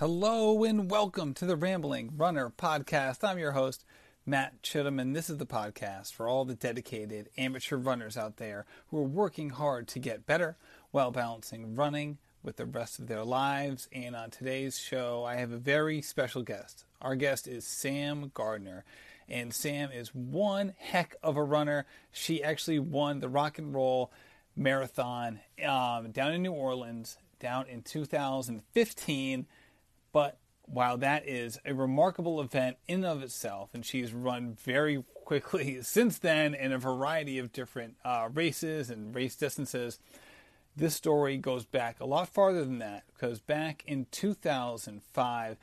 Hello and welcome to the Rambling Runner podcast. I'm your host, Matt Chittum, and this is the podcast for all the dedicated amateur runners out there who are working hard to get better while balancing running with the rest of their lives. And on today's show, I have a very special guest. Our guest is Sam Gardner. And Sam is one heck of a runner. She actually won the rock and roll marathon um, down in New Orleans down in 2015. But while that is a remarkable event in of itself, and she's run very quickly since then in a variety of different uh, races and race distances, this story goes back a lot farther than that because back in 2005,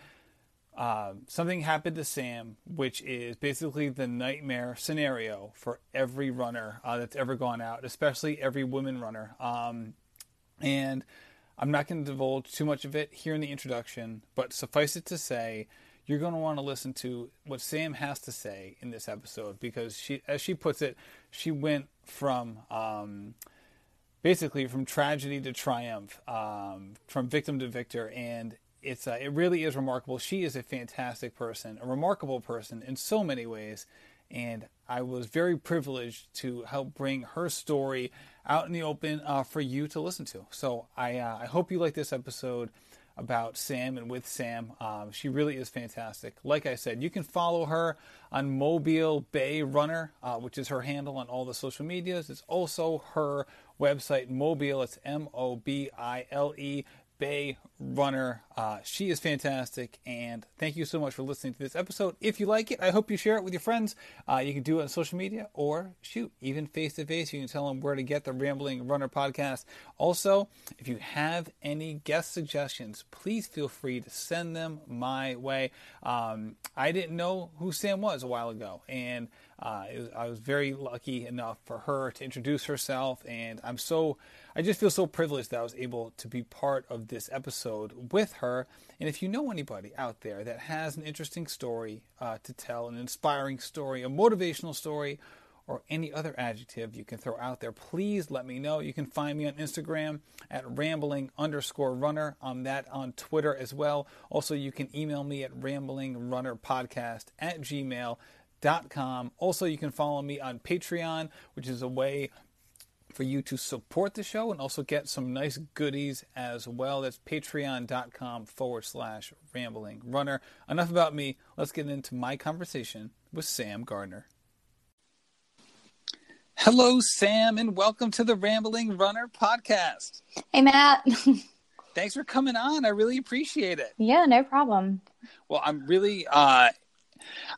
uh, something happened to Sam, which is basically the nightmare scenario for every runner uh, that's ever gone out, especially every women runner. Um, and I'm not going to divulge too much of it here in the introduction, but suffice it to say, you're going to want to listen to what Sam has to say in this episode because she, as she puts it, she went from um, basically from tragedy to triumph, um, from victim to victor, and it's uh, it really is remarkable. She is a fantastic person, a remarkable person in so many ways, and I was very privileged to help bring her story out in the open uh, for you to listen to. So I uh, I hope you like this episode about Sam and with Sam. Um, she really is fantastic. Like I said, you can follow her on Mobile Bay Runner, uh, which is her handle on all the social medias. It's also her website, Mobile. It's M O B I L E Bay Runner. Uh, she is fantastic, and thank you so much for listening to this episode. If you like it, I hope you share it with your friends. Uh, you can do it on social media, or shoot, even face to face. You can tell them where to get the Rambling Runner podcast. Also, if you have any guest suggestions, please feel free to send them my way. Um, I didn't know who Sam was a while ago, and uh, was, I was very lucky enough for her to introduce herself, and I'm so I just feel so privileged that I was able to be part of this episode with her. And if you know anybody out there that has an interesting story uh, to tell, an inspiring story, a motivational story, or any other adjective you can throw out there, please let me know. You can find me on Instagram at rambling underscore runner. I'm that on Twitter as well. Also, you can email me at ramblingrunnerpodcast at gmail.com. Also, you can follow me on Patreon, which is a way for you to support the show and also get some nice goodies as well. That's patreon.com forward slash rambling runner. Enough about me. Let's get into my conversation with Sam Gardner. Hello, Sam, and welcome to the Rambling Runner podcast. Hey, Matt. Thanks for coming on. I really appreciate it. Yeah, no problem. Well, I'm really uh,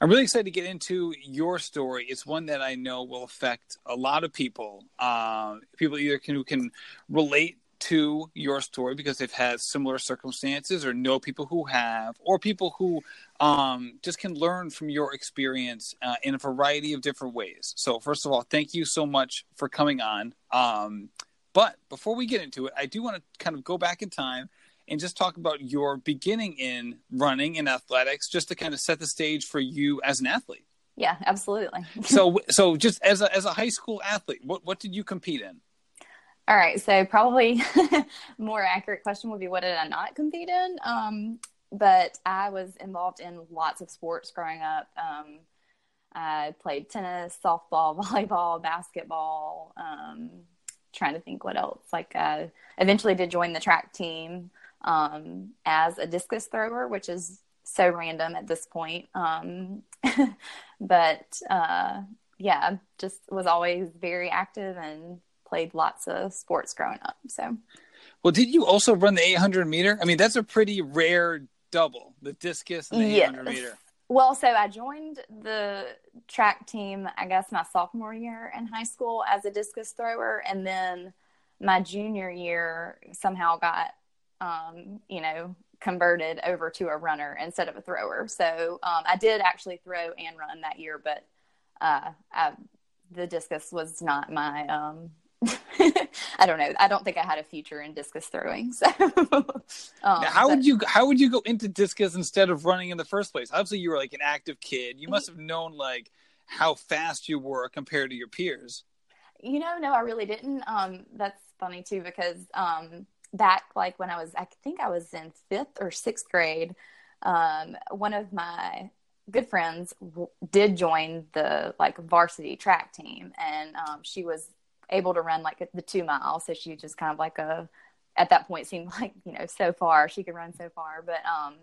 I'm really excited to get into your story. It's one that I know will affect a lot of people. Uh, people either can who can relate to your story because they've had similar circumstances, or know people who have, or people who um, just can learn from your experience uh, in a variety of different ways. So, first of all, thank you so much for coming on. Um, but before we get into it, I do want to kind of go back in time and just talk about your beginning in running and athletics, just to kind of set the stage for you as an athlete. Yeah, absolutely. so, so just as a as a high school athlete, what what did you compete in? All right, so probably more accurate question would be what did I not compete in? Um, but I was involved in lots of sports growing up. Um, I played tennis, softball, volleyball, basketball. Um, trying to think what else. Like, I eventually did join the track team um, as a discus thrower, which is so random at this point. Um, but uh, yeah, just was always very active and played lots of sports growing up. So, well, did you also run the 800 meter? I mean, that's a pretty rare double, the discus and the yes. 800 meter. Well, so I joined the track team, I guess, my sophomore year in high school as a discus thrower. And then my junior year somehow got um, you know, converted over to a runner instead of a thrower. So um, I did actually throw and run that year, but uh, I, the discus was not my. Um, I don't know. I don't think I had a future in discus throwing. So, um, how but, would you how would you go into discus instead of running in the first place? Obviously, you were like an active kid. You must have known like how fast you were compared to your peers. You know, no, I really didn't. Um, that's funny too because um, back like when I was, I think I was in fifth or sixth grade. Um, one of my good friends w- did join the like varsity track team, and um, she was able to run like the two miles. So she just kind of like a, at that point seemed like you know so far she could run so far, but um,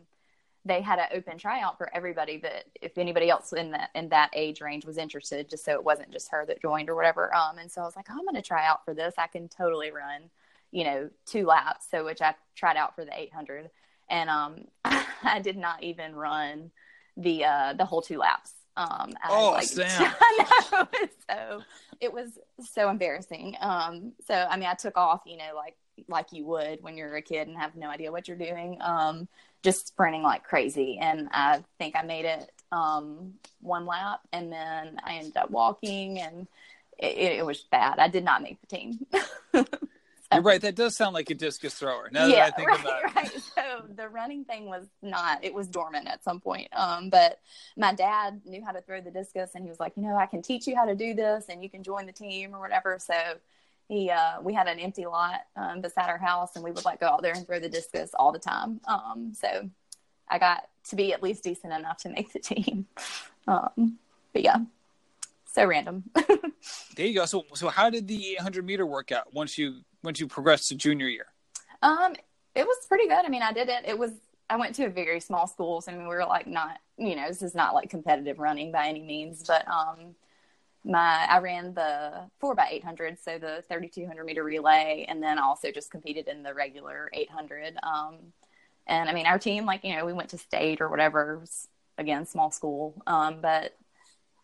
they had an open tryout for everybody that if anybody else in that in that age range was interested, just so it wasn't just her that joined or whatever. Um, and so I was like, oh, I'm going to try out for this. I can totally run, you know, two laps. So which I tried out for the 800, and um, I did not even run the uh, the whole two laps. Um, I oh, like, Sam. So it was so embarrassing. Um, so I mean, I took off, you know, like like you would when you're a kid and have no idea what you're doing. Um, just sprinting like crazy, and I think I made it um, one lap, and then I ended up walking, and it, it was bad. I did not make the team. You're right. That does sound like a discus thrower. Now yeah, that I think right, about it. right. So the running thing was not. It was dormant at some point. Um, but my dad knew how to throw the discus, and he was like, you know, I can teach you how to do this, and you can join the team or whatever. So he, uh, we had an empty lot um, beside our house, and we would like go out there and throw the discus all the time. Um, so I got to be at least decent enough to make the team. Um, but yeah, so random. there you go. So, so how did the 800 meter work out once you once you progressed to junior year? Um, it was pretty good. I mean, I did it. It was I went to a very small school, so I mean, we were like not, you know, this is not like competitive running by any means, but um, my I ran the four by eight hundred, so the thirty two hundred meter relay, and then also just competed in the regular eight hundred. Um, and I mean, our team, like you know, we went to state or whatever. Again, small school, um, but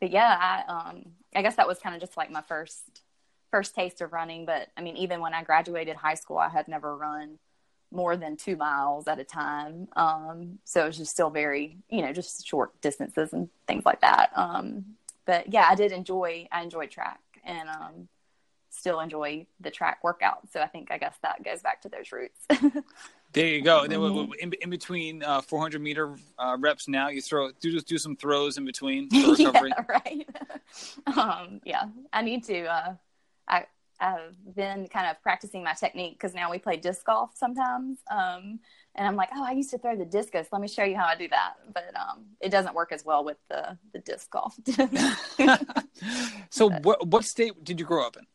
but yeah, I um, I guess that was kind of just like my first first taste of running. But I mean, even when I graduated high school, I had never run more than two miles at a time. Um, so it was just still very, you know, just short distances and things like that. Um, but yeah, I did enjoy, I enjoyed track and, um, still enjoy the track workout. So I think, I guess that goes back to those roots. there you go. Mm-hmm. in, in, between uh, 400 meter uh, reps now, you throw, do just do some throws in between for recovery. yeah, right. um, yeah, I need to, uh, I, I've been kind of practicing my technique because now we play disc golf sometimes. Um, and I'm like, oh, I used to throw the discus. Let me show you how I do that. But um, it doesn't work as well with the, the disc golf. so, what, what state did you grow up in?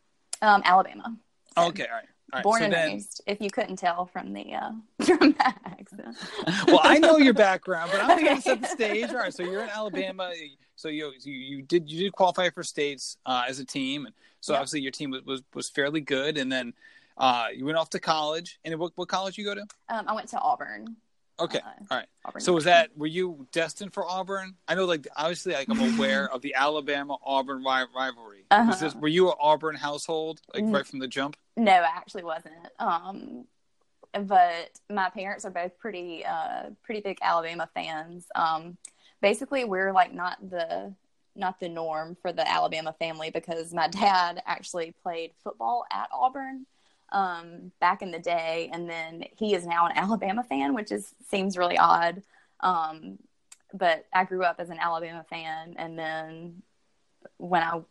Um, Alabama. So okay, all right. All right, Born so and then, raised, if you couldn't tell from the uh, from that accent. well, I know your background, but I'm okay. trying to set the stage. All right, so you're in Alabama. So you you, you did you did qualify for states uh, as a team, and so obviously your team was, was, was fairly good. And then uh, you went off to college. And what what college you go to? Um, I went to Auburn. Okay, uh, all right. Auburn so was that were you destined for Auburn? I know, like obviously, like I'm aware of the Alabama Auburn rivalry. Uh-huh. This, were you an Auburn household, like right from the jump? No, I actually wasn't. Um, but my parents are both pretty uh, pretty big Alabama fans. Um, basically, we're like not the not the norm for the Alabama family because my dad actually played football at Auburn um, back in the day, and then he is now an Alabama fan, which is seems really odd. Um, but I grew up as an Alabama fan, and then when I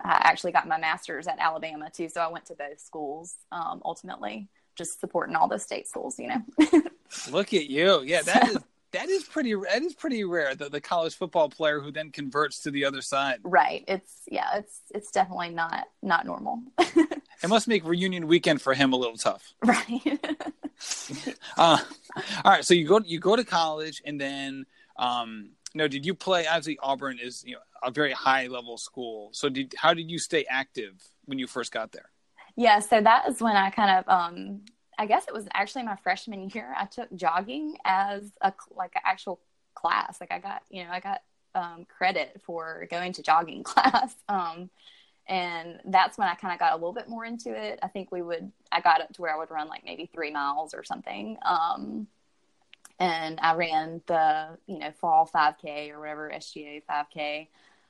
I actually got my master's at Alabama too, so I went to both schools um, ultimately, just supporting all the state schools, you know. Look at you, yeah, that is that is pretty that is pretty rare the, the college football player who then converts to the other side. Right. It's yeah it's it's definitely not not normal. It must make reunion weekend for him a little tough. Right. Uh, all right so you go you go to college and then um know did you play obviously auburn is you know a very high level school. So did how did you stay active when you first got there? Yeah so that is when i kind of um I guess it was actually my freshman year. I took jogging as a like an actual class. Like I got, you know, I got um, credit for going to jogging class. Um, and that's when I kind of got a little bit more into it. I think we would, I got up to where I would run like maybe three miles or something. Um, and I ran the, you know, fall 5K or whatever, SGA 5K.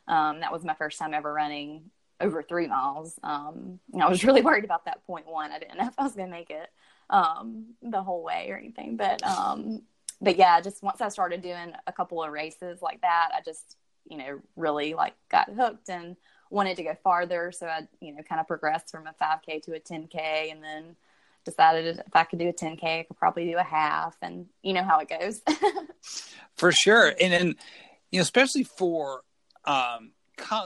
Um, that was my first time ever running over three miles. Um, I was really worried about that point one. I didn't know if I was going to make it um, the whole way or anything. But um, but yeah, just once I started doing a couple of races like that, I just you know really like got hooked and wanted to go farther. So I you know kind of progressed from a 5K to a 10K, and then decided if I could do a 10K, I could probably do a half. And you know how it goes. for sure. And then, you know, especially for um,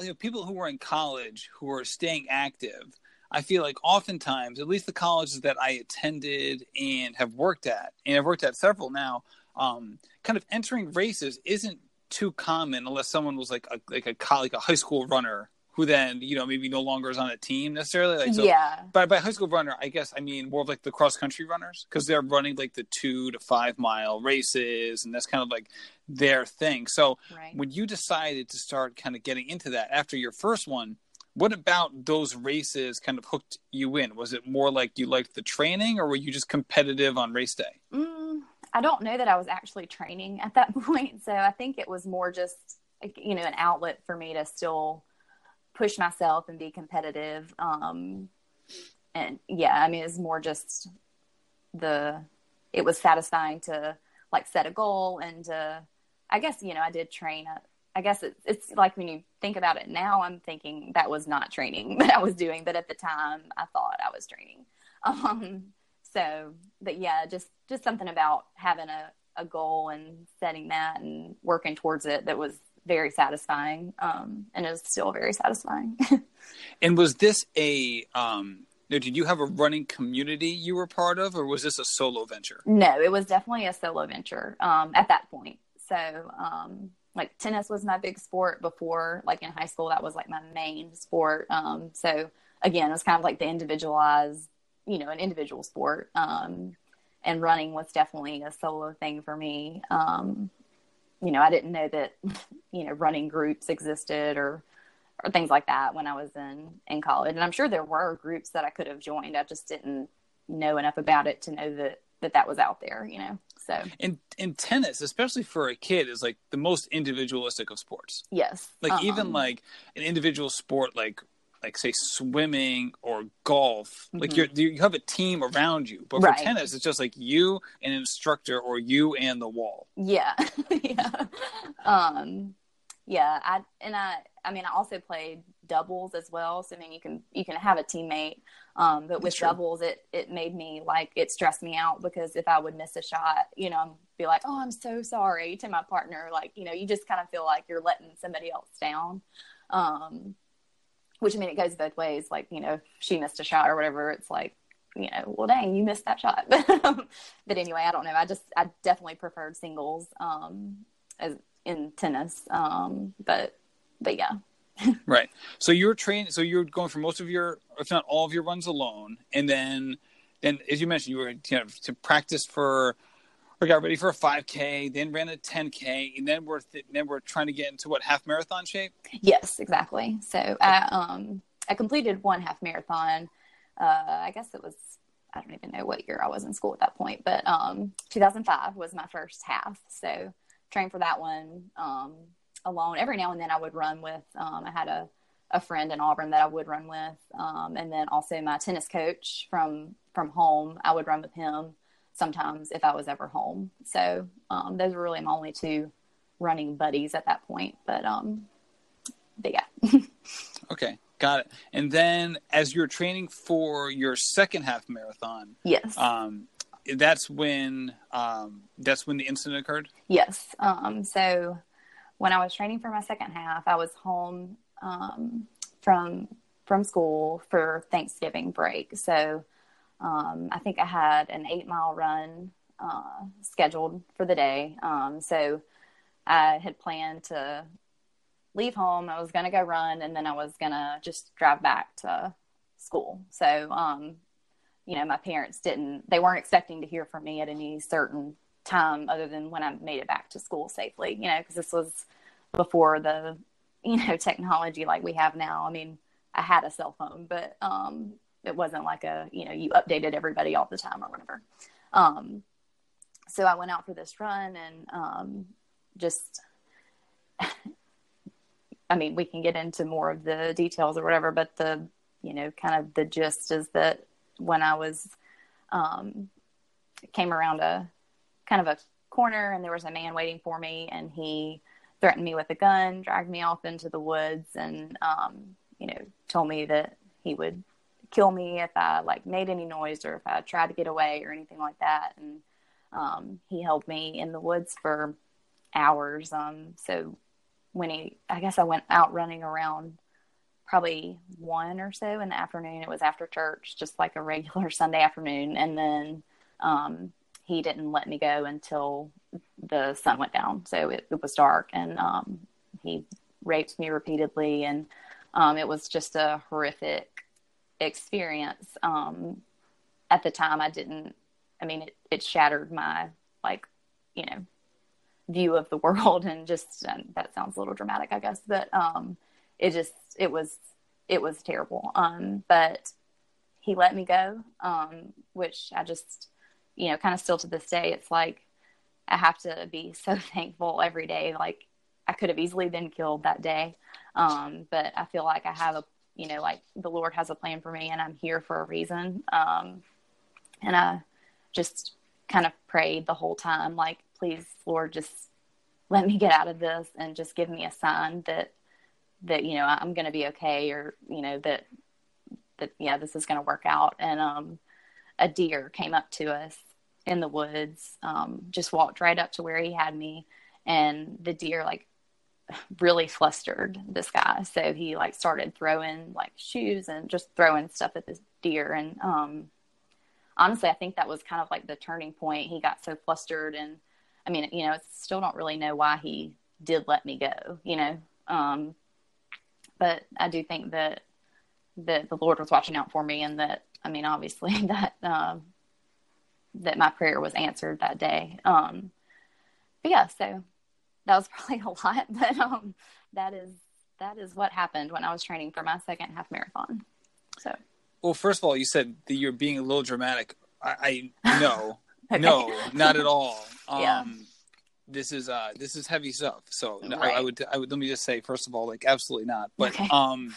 you know, people who are in college who are staying active, I feel like oftentimes, at least the colleges that I attended and have worked at, and I've worked at several now, um, kind of entering races isn't too common unless someone was like a like a like a high school runner who then you know maybe no longer is on a team necessarily. Like so, yeah. By by high school runner, I guess I mean more of like the cross country runners because they're running like the two to five mile races, and that's kind of like their thing. So right. when you decided to start kind of getting into that after your first one, what about those races kind of hooked you in? Was it more like you liked the training, or were you just competitive on race day? Mm, I don't know that I was actually training at that point, so I think it was more just you know an outlet for me to still push myself and be competitive. Um, and yeah, I mean, it's more just the it was satisfying to like set a goal and uh, I guess you know I did train. I guess it, it's like when you think about it now, I'm thinking that was not training that I was doing, but at the time I thought I was training. Um, so, but yeah, just just something about having a, a goal and setting that and working towards it that was very satisfying um, and is still very satisfying. and was this a um, did you have a running community you were part of, or was this a solo venture? No, it was definitely a solo venture um, at that point. So, um, like tennis was my big sport before, like in high school, that was like my main sport. Um, so again, it was kind of like the individualized, you know, an individual sport. Um, and running was definitely a solo thing for me. Um, you know, I didn't know that, you know, running groups existed or or things like that when I was in in college. And I'm sure there were groups that I could have joined. I just didn't know enough about it to know that that that was out there. You know, so in in tennis, especially for a kid, is like the most individualistic of sports. Yes, like um, even like an individual sport like like say swimming or golf mm-hmm. like you're you have a team around you but right. for tennis it's just like you and an instructor or you and the wall yeah yeah um yeah i and i i mean i also played doubles as well so i mean you can you can have a teammate um but with doubles it it made me like it stressed me out because if i would miss a shot you know I'd be like oh i'm so sorry to my partner like you know you just kind of feel like you're letting somebody else down um which I mean, it goes both ways. Like, you know, she missed a shot or whatever. It's like, you know, well, dang, you missed that shot. but anyway, I don't know. I just, I definitely preferred singles um, as in tennis. Um, but, but yeah. Right. So you're training. So you're going for most of your, if not all of your runs alone, and then, then as you mentioned, you were you know, to practice for or got ready for a 5K, then ran a 10K, and then we're th- then we're trying to get into what half marathon shape. Yes, exactly. So I um I completed one half marathon. Uh, I guess it was I don't even know what year I was in school at that point, but um 2005 was my first half. So trained for that one um alone. Every now and then I would run with um I had a a friend in Auburn that I would run with, um, and then also my tennis coach from from home. I would run with him sometimes if I was ever home. So um, those were really my only two running buddies at that point. But um, but yeah. okay, got it. And then as you're training for your second half marathon, yes, um, that's when um, that's when the incident occurred. Yes. Um, so when I was training for my second half, I was home um, from from school for Thanksgiving break. So um, I think I had an eight mile run uh, scheduled for the day. Um, so I had planned to leave home. I was going to go run and then I was going to just drive back to school. So, um, you know, my parents didn't, they weren't expecting to hear from me at any certain time other than when I made it back to school safely, you know, because this was before the, you know, technology like we have now. I mean, I had a cell phone, but um, it wasn't like a you know you updated everybody all the time or whatever um, so i went out for this run and um, just i mean we can get into more of the details or whatever but the you know kind of the gist is that when i was um, came around a kind of a corner and there was a man waiting for me and he threatened me with a gun dragged me off into the woods and um, you know told me that he would kill me if I like made any noise or if I tried to get away or anything like that. And um, he held me in the woods for hours. Um, so when he, I guess I went out running around probably one or so in the afternoon. It was after church, just like a regular Sunday afternoon. And then um, he didn't let me go until the sun went down. So it, it was dark and um, he raped me repeatedly. And um, it was just a horrific experience. Um, at the time, I didn't, I mean, it, it shattered my, like, you know, view of the world and just um, that sounds a little dramatic i guess but um it just it was it was terrible um but he let me go um which i just you know kind of still to this day it's like i have to be so thankful every day like i could have easily been killed that day. Um but i feel like i have a you know like the lord has a plan for me and i'm here for a reason. Um and i just kind of prayed the whole time like please lord just let me get out of this and just give me a sign that that you know i'm going to be okay or you know that that yeah this is going to work out. And um a deer came up to us in the woods um just walked right up to where he had me and the deer like really flustered this guy. So he like started throwing like shoes and just throwing stuff at this deer. And um honestly i think that was kind of like the turning point. He got so flustered and i mean you know still don't really know why he did let me go you know? Um but i do think that that the lord was watching out for me and that i mean obviously that um that my prayer was answered that day um but yeah so that was probably a lot but um that is that is what happened when i was training for my second half marathon so well first of all you said that you're being a little dramatic i, I no okay. no not at all um yeah. this is uh this is heavy stuff so right. I, I, would i would let me just say first of all like absolutely not but okay. um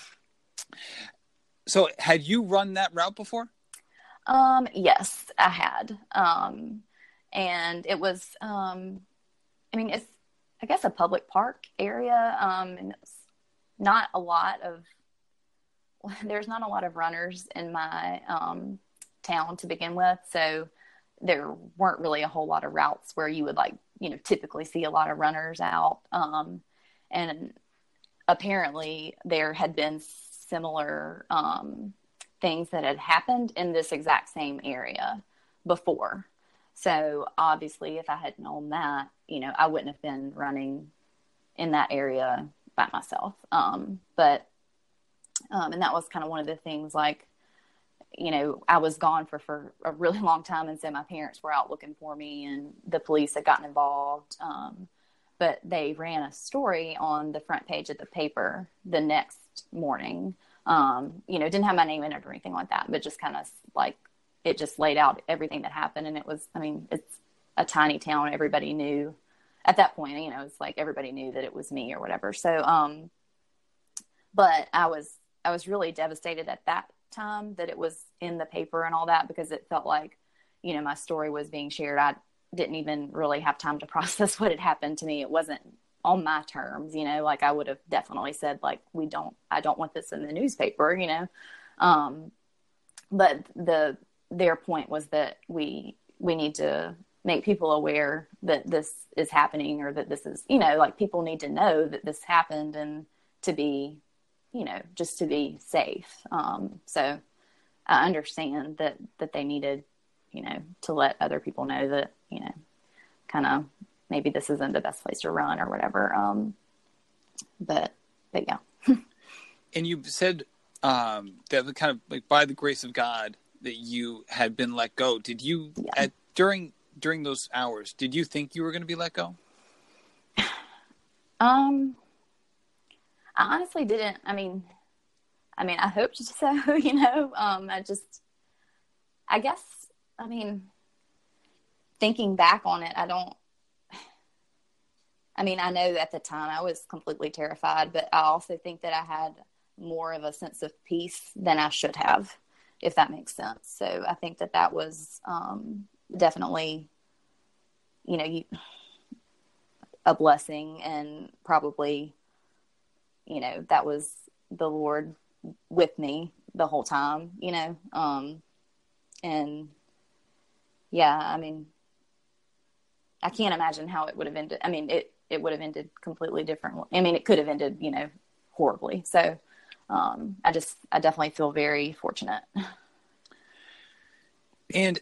so had you run that route before um yes i had um and it was um i mean it's I guess a public park area. Um, and not a lot of there's not a lot of runners in my um, town to begin with, so there weren't really a whole lot of routes where you would like you know typically see a lot of runners out. Um, and apparently there had been similar um, things that had happened in this exact same area before. So obviously, if I had known that, you know, I wouldn't have been running in that area by myself. Um, but, um, and that was kind of one of the things like, you know, I was gone for, for a really long time. And so my parents were out looking for me and the police had gotten involved. Um, but they ran a story on the front page of the paper the next morning. Um, you know, didn't have my name in it or anything like that, but just kind of like it just laid out everything that happened. And it was, I mean, it's a tiny town. Everybody knew at that point, you know, it's like everybody knew that it was me or whatever. So, um, but I was, I was really devastated at that time that it was in the paper and all that because it felt like, you know, my story was being shared. I didn't even really have time to process what had happened to me. It wasn't on my terms, you know, like I would have definitely said, like, we don't, I don't want this in the newspaper, you know. Um, but the, their point was that we, we need to make people aware that this is happening or that this is you know like people need to know that this happened and to be you know just to be safe um, so i understand that that they needed you know to let other people know that you know kind of maybe this isn't the best place to run or whatever um, but but yeah and you said um, that kind of like by the grace of god that you had been let go did you yeah. at during during those hours, did you think you were going to be let go? Um, I honestly didn't. I mean, I mean, I hoped so. You know, um, I just, I guess, I mean, thinking back on it, I don't. I mean, I know at the time I was completely terrified, but I also think that I had more of a sense of peace than I should have, if that makes sense. So I think that that was um, definitely, you know, you, a blessing and probably, you know, that was the Lord with me the whole time, you know. Um, and yeah, I mean, I can't imagine how it would have ended. I mean, it it would have ended completely different. I mean, it could have ended, you know, horribly. So, um, I just, I definitely feel very fortunate. And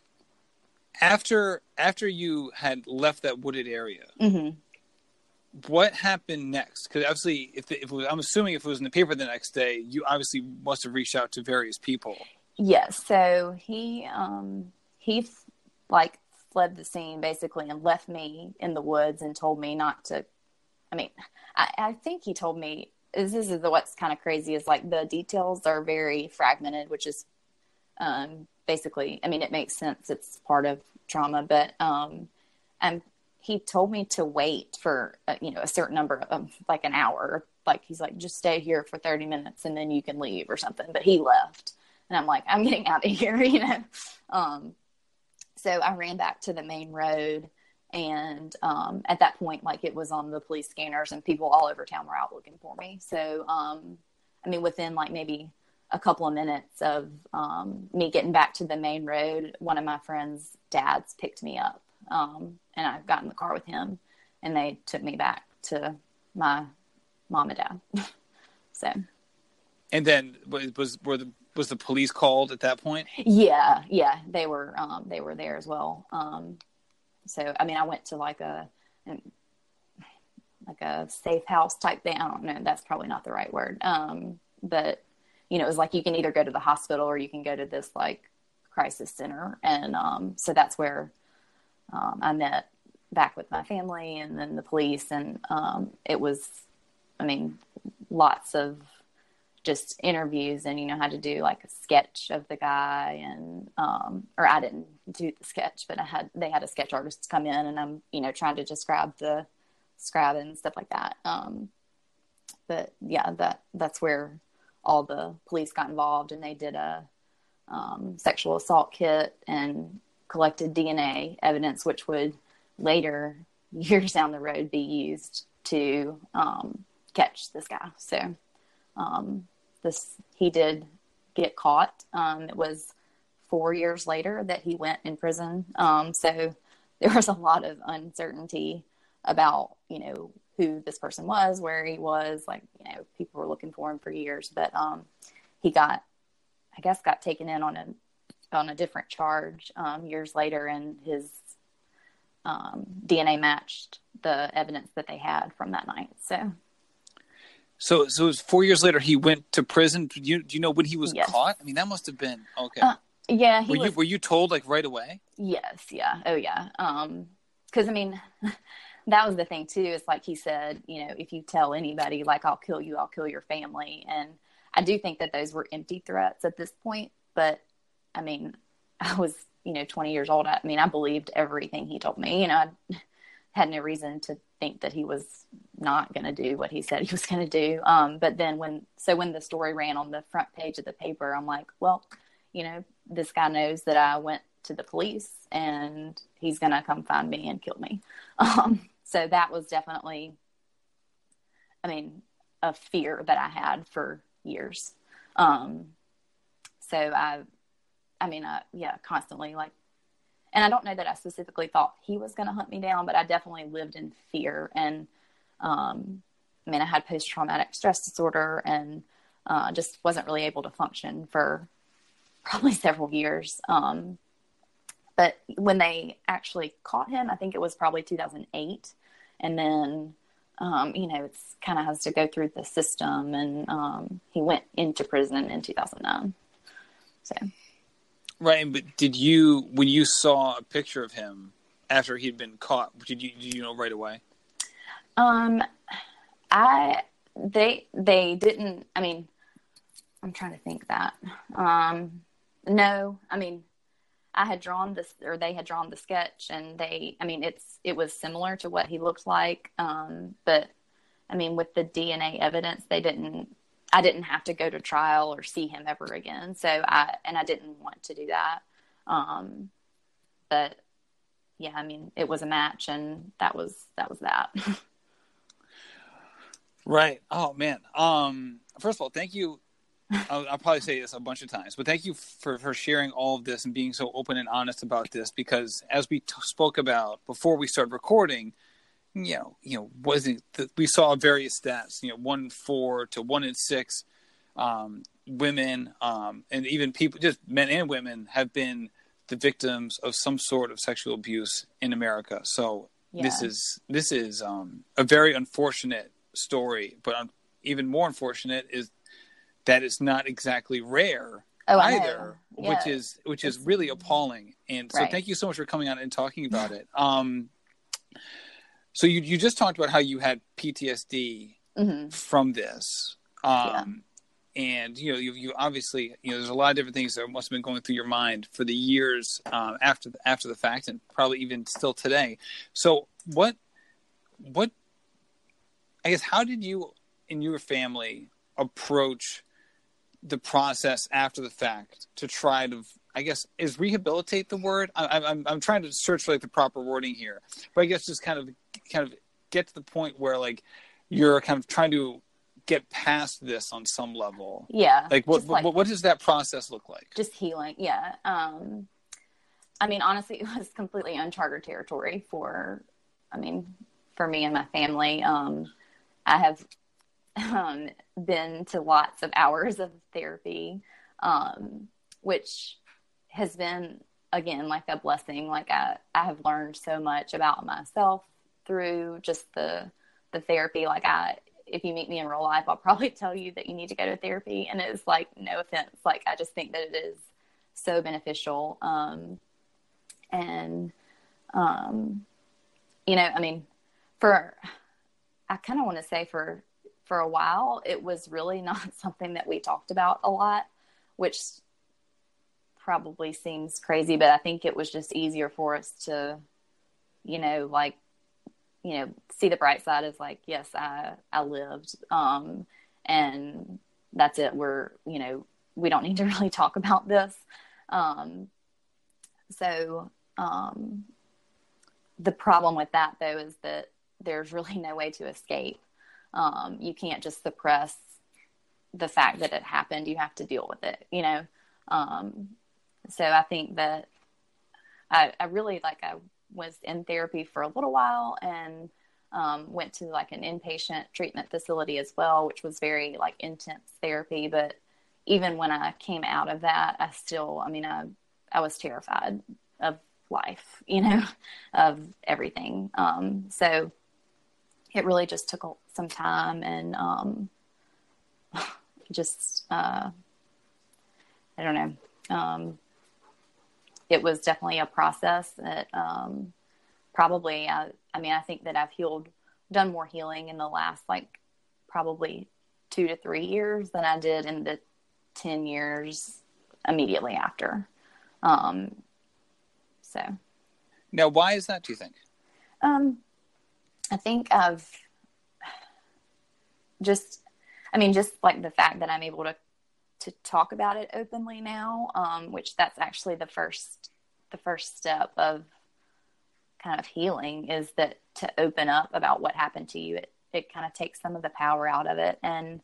after after you had left that wooded area, mm-hmm. what happened next? Because obviously, if, if was, I'm assuming if it was in the paper the next day, you obviously must have reached out to various people. Yes. So he um, he like fled the scene basically and left me in the woods and told me not to. I mean, I, I think he told me this is the what's kind of crazy is like the details are very fragmented, which is um, basically. I mean, it makes sense. It's part of trauma, but um, and he told me to wait for uh, you know a certain number of like an hour. Like he's like, just stay here for thirty minutes and then you can leave or something. But he left, and I'm like, I'm getting out of here, you know. Um, so I ran back to the main road. And um, at that point, like it was on the police scanners, and people all over town were out looking for me. So, um, I mean, within like maybe a couple of minutes of um, me getting back to the main road, one of my friends' dads picked me up, um, and I got in the car with him, and they took me back to my mom and dad. so, and then was were the was the police called at that point? Yeah, yeah, they were um, they were there as well. Um, so I mean, I went to like a like a safe house type thing. I don't know. That's probably not the right word. Um, but you know, it was like you can either go to the hospital or you can go to this like crisis center, and um, so that's where um, I met back with my family and then the police, and um, it was, I mean, lots of just interviews and you know how to do like a sketch of the guy and um or I didn't do the sketch but I had they had a sketch artist come in and I'm you know trying to just grab the scribe and stuff like that. Um but yeah that that's where all the police got involved and they did a um, sexual assault kit and collected DNA evidence which would later years down the road be used to um, catch this guy. So um, this he did get caught. Um, it was four years later that he went in prison. Um, so there was a lot of uncertainty about you know who this person was, where he was. Like you know, people were looking for him for years, but um, he got, I guess, got taken in on a on a different charge um, years later, and his um, DNA matched the evidence that they had from that night. So so, so it was four years later. He went to prison. Do you do you know when he was yes. caught? I mean, that must have been okay. Uh, yeah, were was, you were you told like right away? Yes, yeah, oh yeah. Um, because I mean, that was the thing too. It's like he said, you know, if you tell anybody, like I'll kill you, I'll kill your family, and I do think that those were empty threats at this point. But I mean, I was you know 20 years old. I mean, I believed everything he told me. You know, I had no reason to think that he was not going to do what he said he was going to do. Um, but then when, so when the story ran on the front page of the paper, I'm like, well, you know, this guy knows that I went to the police and he's going to come find me and kill me. Um, so that was definitely, I mean, a fear that I had for years. Um, so I, I mean, I, yeah, constantly like and I don't know that I specifically thought he was going to hunt me down, but I definitely lived in fear. And um, I mean, I had post traumatic stress disorder and uh, just wasn't really able to function for probably several years. Um, but when they actually caught him, I think it was probably 2008. And then, um, you know, it's kind of has to go through the system. And um, he went into prison in 2009. So. Right, but did you when you saw a picture of him after he'd been caught? Did you did you know right away? Um, I they they didn't. I mean, I'm trying to think that. Um, no, I mean, I had drawn this, or they had drawn the sketch, and they. I mean, it's it was similar to what he looked like, um, but I mean, with the DNA evidence, they didn't I didn't have to go to trial or see him ever again. So I and I didn't want to do that. Um, but yeah, I mean, it was a match, and that was that was that. right. Oh man. Um. First of all, thank you I'll, I'll, probably say this a bunch of times, but thank you for, for sharing all of this and being so open and honest about this. Because as we t- spoke about before we started recording, you know, you know, wasn't we saw various stats, you know, one in four to one in six um, women, um, and even people, just men and women, have been the victims of some sort of sexual abuse in America. So yeah. this is this is um, a very unfortunate story, but um, even more unfortunate is that it's not exactly rare oh, either, yeah. which is which is really appalling. And so, right. thank you so much for coming on and talking about it. Um, so you you just talked about how you had PTSD mm-hmm. from this. Um, yeah. And you know, you, you obviously, you know, there's a lot of different things that must have been going through your mind for the years um, after the, after the fact, and probably even still today. So, what, what, I guess, how did you in your family approach the process after the fact to try to I guess is rehabilitate the word. I, I'm I'm trying to search for like the proper wording here, but I guess just kind of kind of get to the point where like you're kind of trying to get past this on some level. Yeah. Like what like, what, what does that process look like? Just healing. Yeah. Um, I mean, honestly, it was completely uncharted territory for, I mean, for me and my family. Um, I have um, been to lots of hours of therapy, um, which has been again like a blessing. Like I, I have learned so much about myself through just the the therapy. Like I, if you meet me in real life, I'll probably tell you that you need to go to therapy. And it's like no offense, like I just think that it is so beneficial. Um, and um, you know, I mean, for I kind of want to say for for a while, it was really not something that we talked about a lot, which probably seems crazy, but I think it was just easier for us to, you know, like, you know, see the bright side is like, yes, I, I lived. Um, and that's it. We're, you know, we don't need to really talk about this. Um, so, um, the problem with that though is that there's really no way to escape um, you can't just suppress the fact that it happened. You have to deal with it, you know? Um, so I think that I, I, really like, I was in therapy for a little while and um, went to like an inpatient treatment facility as well, which was very like intense therapy. But even when I came out of that, I still, I mean, I, I was terrified of life, you know, of everything. Um, so it really just took some time and um, just uh, I don't know. Um, it was definitely a process that um, probably I, I mean I think that I've healed, done more healing in the last like probably two to three years than I did in the ten years immediately after. Um, so now, why is that? Do you think? Um, I think I've just, I mean, just like the fact that I'm able to to talk about it openly now, um, which that's actually the first the first step of kind of healing is that to open up about what happened to you. It it kind of takes some of the power out of it and.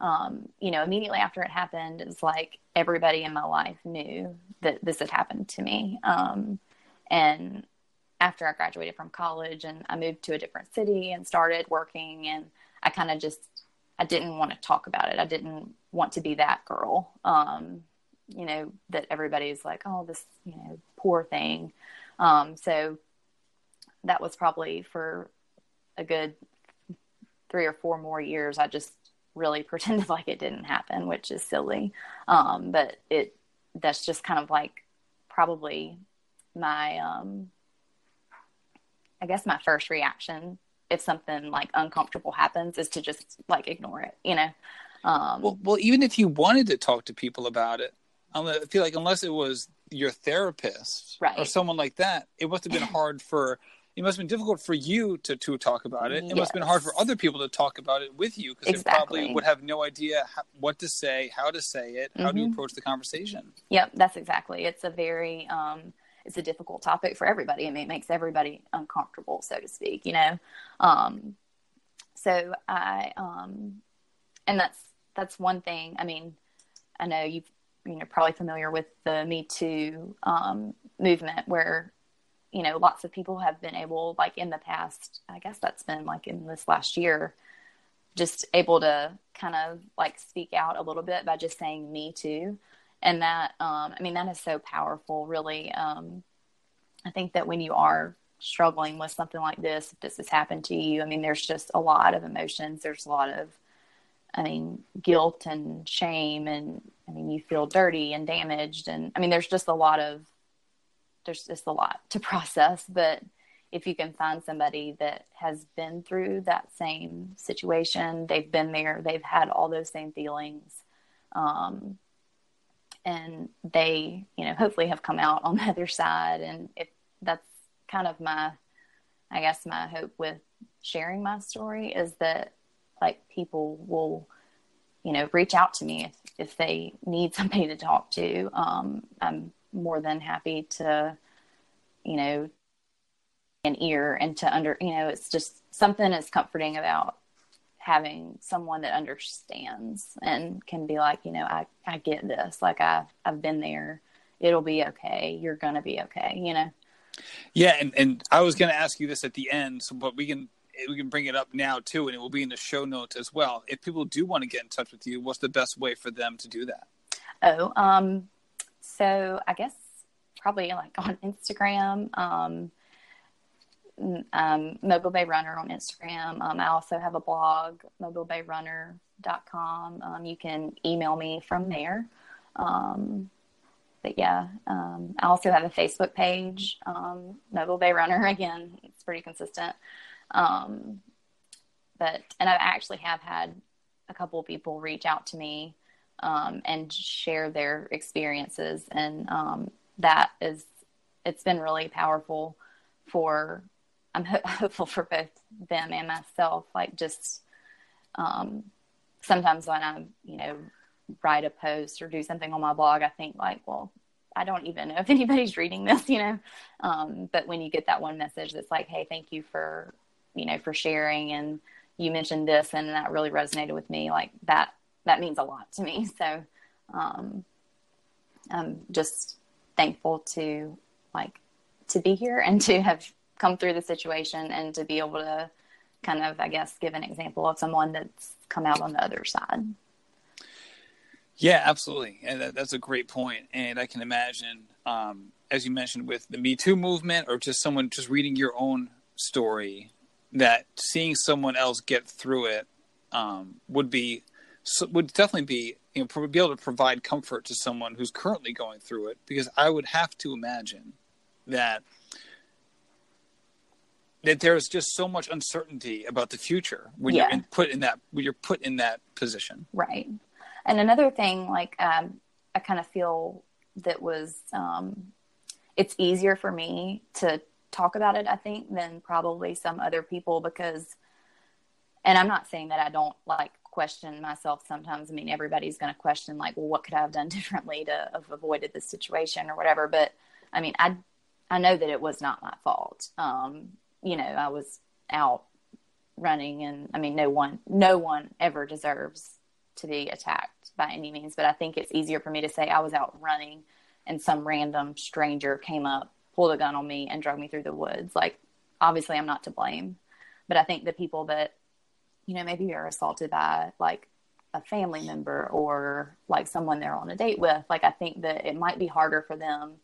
Um, you know, immediately after it happened, it's like everybody in my life knew that this had happened to me. Um, and after I graduated from college and I moved to a different city and started working and I kind of just I didn't want to talk about it. I didn't want to be that girl. Um, you know, that everybody's like, oh, this, you know, poor thing. Um, so that was probably for a good three or four more years. I just really pretended like it didn't happen, which is silly. Um, but it, that's just kind of like probably my, um, I guess my first reaction if something like uncomfortable happens is to just like ignore it, you know. Um, well, well, even if you wanted to talk to people about it, I feel like unless it was your therapist right. or someone like that, it must have been hard for. It must have been difficult for you to, to talk about it. It yes. must have been hard for other people to talk about it with you because exactly. they probably would have no idea how, what to say, how to say it, how mm-hmm. to approach the conversation. Yep, that's exactly. It's a very um, it's a difficult topic for everybody. I mean, it makes everybody uncomfortable, so to speak, you know? Um, so I, um, and that's, that's one thing. I mean, I know you've you know probably familiar with the Me Too um, movement, where you know lots of people have been able, like in the past, I guess that's been like in this last year, just able to kind of like speak out a little bit by just saying Me Too, and that um, I mean that is so powerful, really. Um, I think that when you are struggling with something like this, if this has happened to you, I mean, there's just a lot of emotions. There's a lot of, I mean, guilt and shame, and I mean, you feel dirty and damaged, and I mean, there's just a lot of, there's just a lot to process. But if you can find somebody that has been through that same situation, they've been there, they've had all those same feelings, um, and they, you know, hopefully have come out on the other side, and if that's kind of my I guess my hope with sharing my story is that like people will you know reach out to me if, if they need somebody to talk to. Um, i'm more than happy to you know an ear and to under you know it's just something is comforting about having someone that understands and can be like you know i i get this like i i've been there it'll be okay you're gonna be okay you know yeah, and, and I was going to ask you this at the end, so, but we can we can bring it up now too, and it will be in the show notes as well. If people do want to get in touch with you, what's the best way for them to do that? Oh, um, so I guess probably like on Instagram, um, um, Mobile Bay Runner on Instagram. Um, I also have a blog, mobilebayrunner.com. Um, you can email me from there. Um, but yeah, um, I also have a Facebook page, um, Mobile Bay Runner. Again, it's pretty consistent. Um, but and I actually have had a couple of people reach out to me and share their experiences, and that is it's been really powerful for. I'm ho- hopeful for both them and myself. Like just um, sometimes when I, you know, write a post or do something on my blog, I think like, well, I don't even know if anybody's reading this, you know. Um, but when you get that one message that's like, hey, thank you for, you know, for sharing and you mentioned this and that really resonated with me, like that, that means a lot to me. So um, I'm just thankful to like to be here and to have come through the situation and to be able to kind of, I guess, give an example of someone that's come out on the other side. Yeah, absolutely, and that, that's a great point. And I can imagine, um, as you mentioned, with the Me Too movement, or just someone just reading your own story, that seeing someone else get through it um, would be would definitely be you know be able to provide comfort to someone who's currently going through it. Because I would have to imagine that that there's just so much uncertainty about the future when yeah. you're in, put in that when you're put in that position. Right. And another thing, like um, I kind of feel that was um, it's easier for me to talk about it, I think, than probably some other people because, and I'm not saying that I don't like question myself sometimes. I mean, everybody's going to question like, well, what could I have done differently to have avoided this situation or whatever. But I mean, I I know that it was not my fault. Um, you know, I was out running, and I mean, no one no one ever deserves to be attacked by any means, but I think it's easier for me to say I was out running and some random stranger came up, pulled a gun on me, and drug me through the woods. Like, obviously, I'm not to blame, but I think the people that, you know, maybe are assaulted by like a family member or like someone they're on a date with, like, I think that it might be harder for them.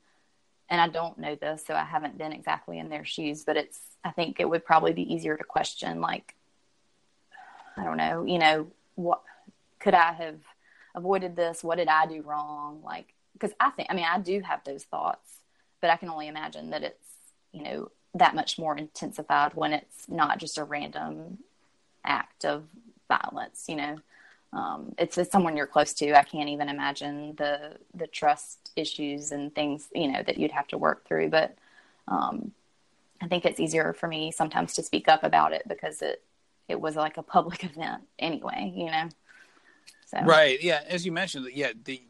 And I don't know this, so I haven't been exactly in their shoes, but it's, I think it would probably be easier to question, like, I don't know, you know, what could I have avoided this? What did I do wrong? Like, because I think, I mean, I do have those thoughts, but I can only imagine that it's, you know, that much more intensified when it's not just a random act of violence, you know. Um, it's, it's someone you're close to. I can't even imagine the the trust issues and things you know that you'd have to work through. But um, I think it's easier for me sometimes to speak up about it because it it was like a public event anyway. You know. So. Right. Yeah. As you mentioned, yeah, the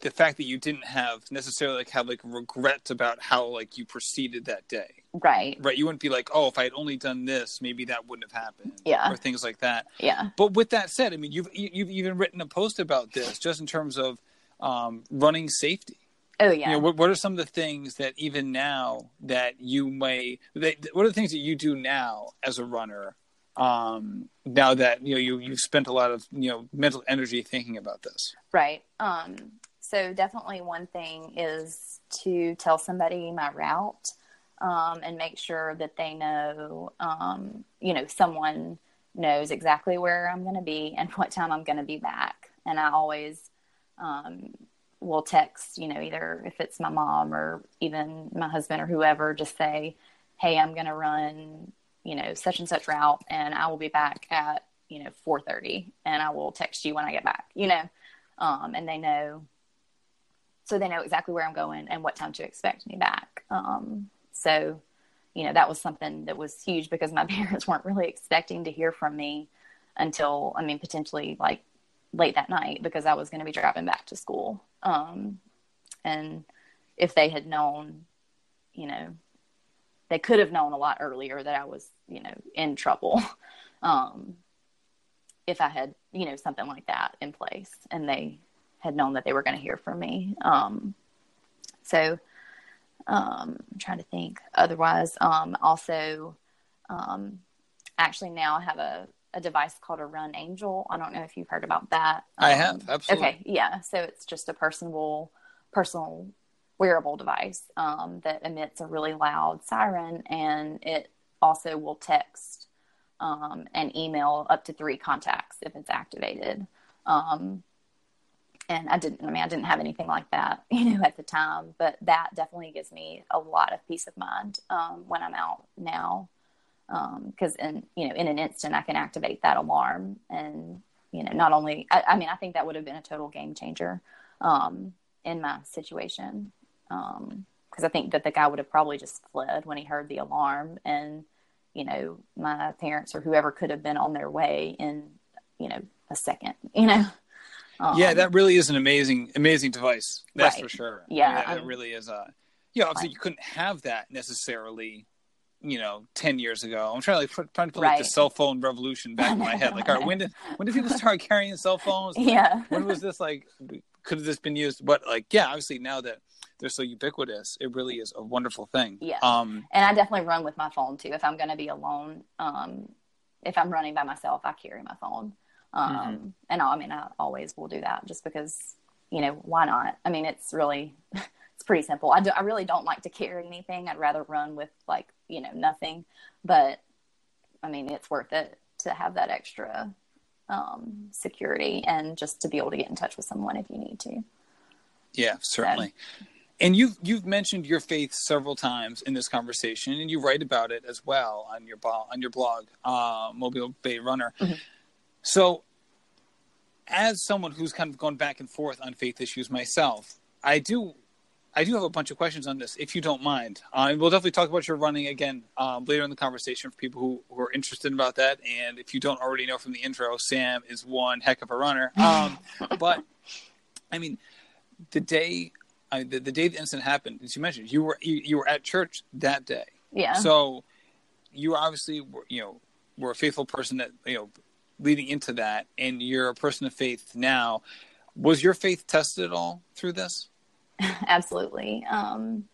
the fact that you didn't have necessarily like have like regret about how like you proceeded that day. Right. Right. You wouldn't be like, oh, if I had only done this, maybe that wouldn't have happened. Yeah. Or things like that. Yeah. But with that said, I mean, you've you've even written a post about this, just in terms of um, running safety. Oh yeah. You know, what, what are some of the things that even now that you may, that, what are the things that you do now as a runner? Um, now that you know you you've spent a lot of you know mental energy thinking about this. Right. Um, so definitely one thing is to tell somebody my route um, and make sure that they know, um, you know, someone knows exactly where I'm going to be and what time I'm going to be back. And I always um, will text, you know, either if it's my mom or even my husband or whoever, just say, hey, I'm going to run, you know, such and such route and I will be back at, you know, 4.30 and I will text you when I get back, you know, um, and they know so they know exactly where I'm going and what time to expect me back. Um, so, you know, that was something that was huge because my parents weren't really expecting to hear from me until, I mean, potentially like late that night because I was going to be driving back to school. Um, and if they had known, you know, they could have known a lot earlier that I was, you know, in trouble. um, if I had, you know, something like that in place and they had known that they were going to hear from me. Um, so um, I'm trying to think. Otherwise, um, also, um, actually now I have a, a device called a Run Angel. I don't know if you've heard about that. I have um, absolutely. Okay, yeah. So it's just a personal, personal wearable device um, that emits a really loud siren, and it also will text um, and email up to three contacts if it's activated. Um, and I didn't, I mean, I didn't have anything like that, you know, at the time, but that definitely gives me a lot of peace of mind um, when I'm out now. Because um, in, you know, in an instant, I can activate that alarm, and you know, not only, I, I mean, I think that would have been a total game changer um, in my situation. Because um, I think that the guy would have probably just fled when he heard the alarm, and you know, my parents or whoever could have been on their way in, you know, a second, you know. Um, yeah, that really is an amazing, amazing device. That's right. for sure. Yeah, I mean, it really is. A, yeah, obviously right. you couldn't have that necessarily. You know, ten years ago. I'm trying to like, trying to put like the cell phone revolution back in my head. Like, all right, when did when did people start carrying cell phones? Like, yeah. When was this like? Could have this been used? But like, yeah, obviously now that they're so ubiquitous, it really is a wonderful thing. Yeah. Um, and I definitely run with my phone too. If I'm going to be alone, um, if I'm running by myself, I carry my phone. Um, mm-hmm. And I, I mean, I always will do that just because, you know, why not? I mean, it's really, it's pretty simple. I, do, I really don't like to carry anything. I'd rather run with like, you know, nothing. But I mean, it's worth it to have that extra um, security and just to be able to get in touch with someone if you need to. Yeah, certainly. So, and you've you've mentioned your faith several times in this conversation, and you write about it as well on your blog, on your blog, uh, Mobile Bay Runner. Mm-hmm. So, as someone who's kind of gone back and forth on faith issues myself, I do, I do have a bunch of questions on this, if you don't mind. Uh, we'll definitely talk about your running again um, later in the conversation for people who, who are interested about that. And if you don't already know from the intro, Sam is one heck of a runner. Um, but I mean, the day, I, the, the day the incident happened, as you mentioned, you were you, you were at church that day. Yeah. So you obviously were, you know, were a faithful person that you know leading into that, and you're a person of faith now. Was your faith tested at all through this? Absolutely. Um,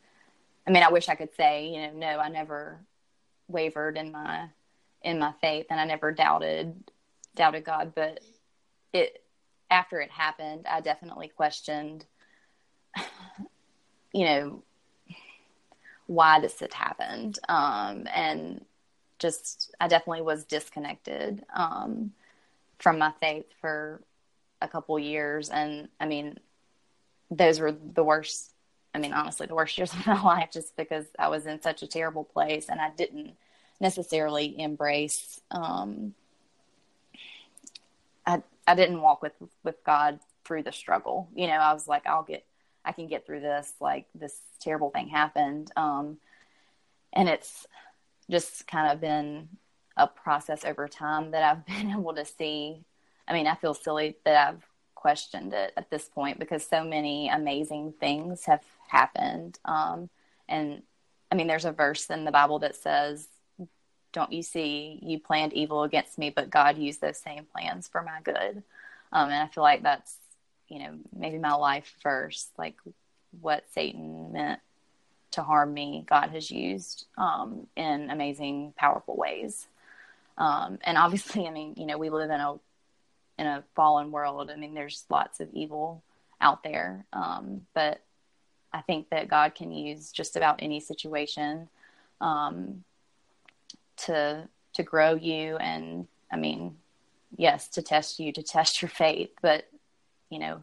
I mean, I wish I could say, you know, no, I never wavered in my in my faith, and I never doubted doubted God. But it after it happened, I definitely questioned, you know, why this had happened, um, and just I definitely was disconnected um, from my faith for a couple years, and I mean, those were the worst. I mean, honestly, the worst years of my life, just because I was in such a terrible place, and I didn't necessarily embrace. Um, I I didn't walk with with God through the struggle. You know, I was like, I'll get, I can get through this. Like this terrible thing happened, um, and it's just kind of been a process over time that I've been able to see. I mean, I feel silly that I've questioned it at this point because so many amazing things have happened. Um, and I mean, there's a verse in the Bible that says, "Don't you see? You planned evil against me, but God used those same plans for my good." Um, and I feel like that's you know maybe my life verse, like what Satan meant to harm me, God has used um, in amazing, powerful ways. Um, and obviously, I mean, you know, we live in a in a fallen world. I mean, there's lots of evil out there, um, but I think that God can use just about any situation um, to to grow you, and I mean, yes, to test you, to test your faith. But you know,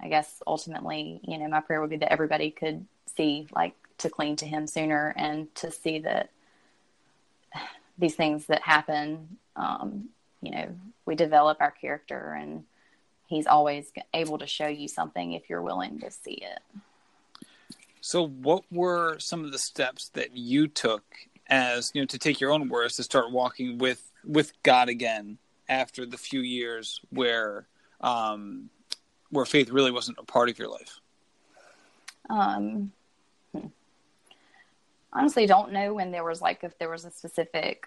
I guess ultimately, you know, my prayer would be that everybody could see like to cling to Him sooner and to see that these things that happen, um, you know, we develop our character and He's always able to show you something if you're willing to see it. So, what were some of the steps that you took as you know to take your own words to start walking with with God again after the few years where um, where faith really wasn't a part of your life? Um. Honestly, don't know when there was like if there was a specific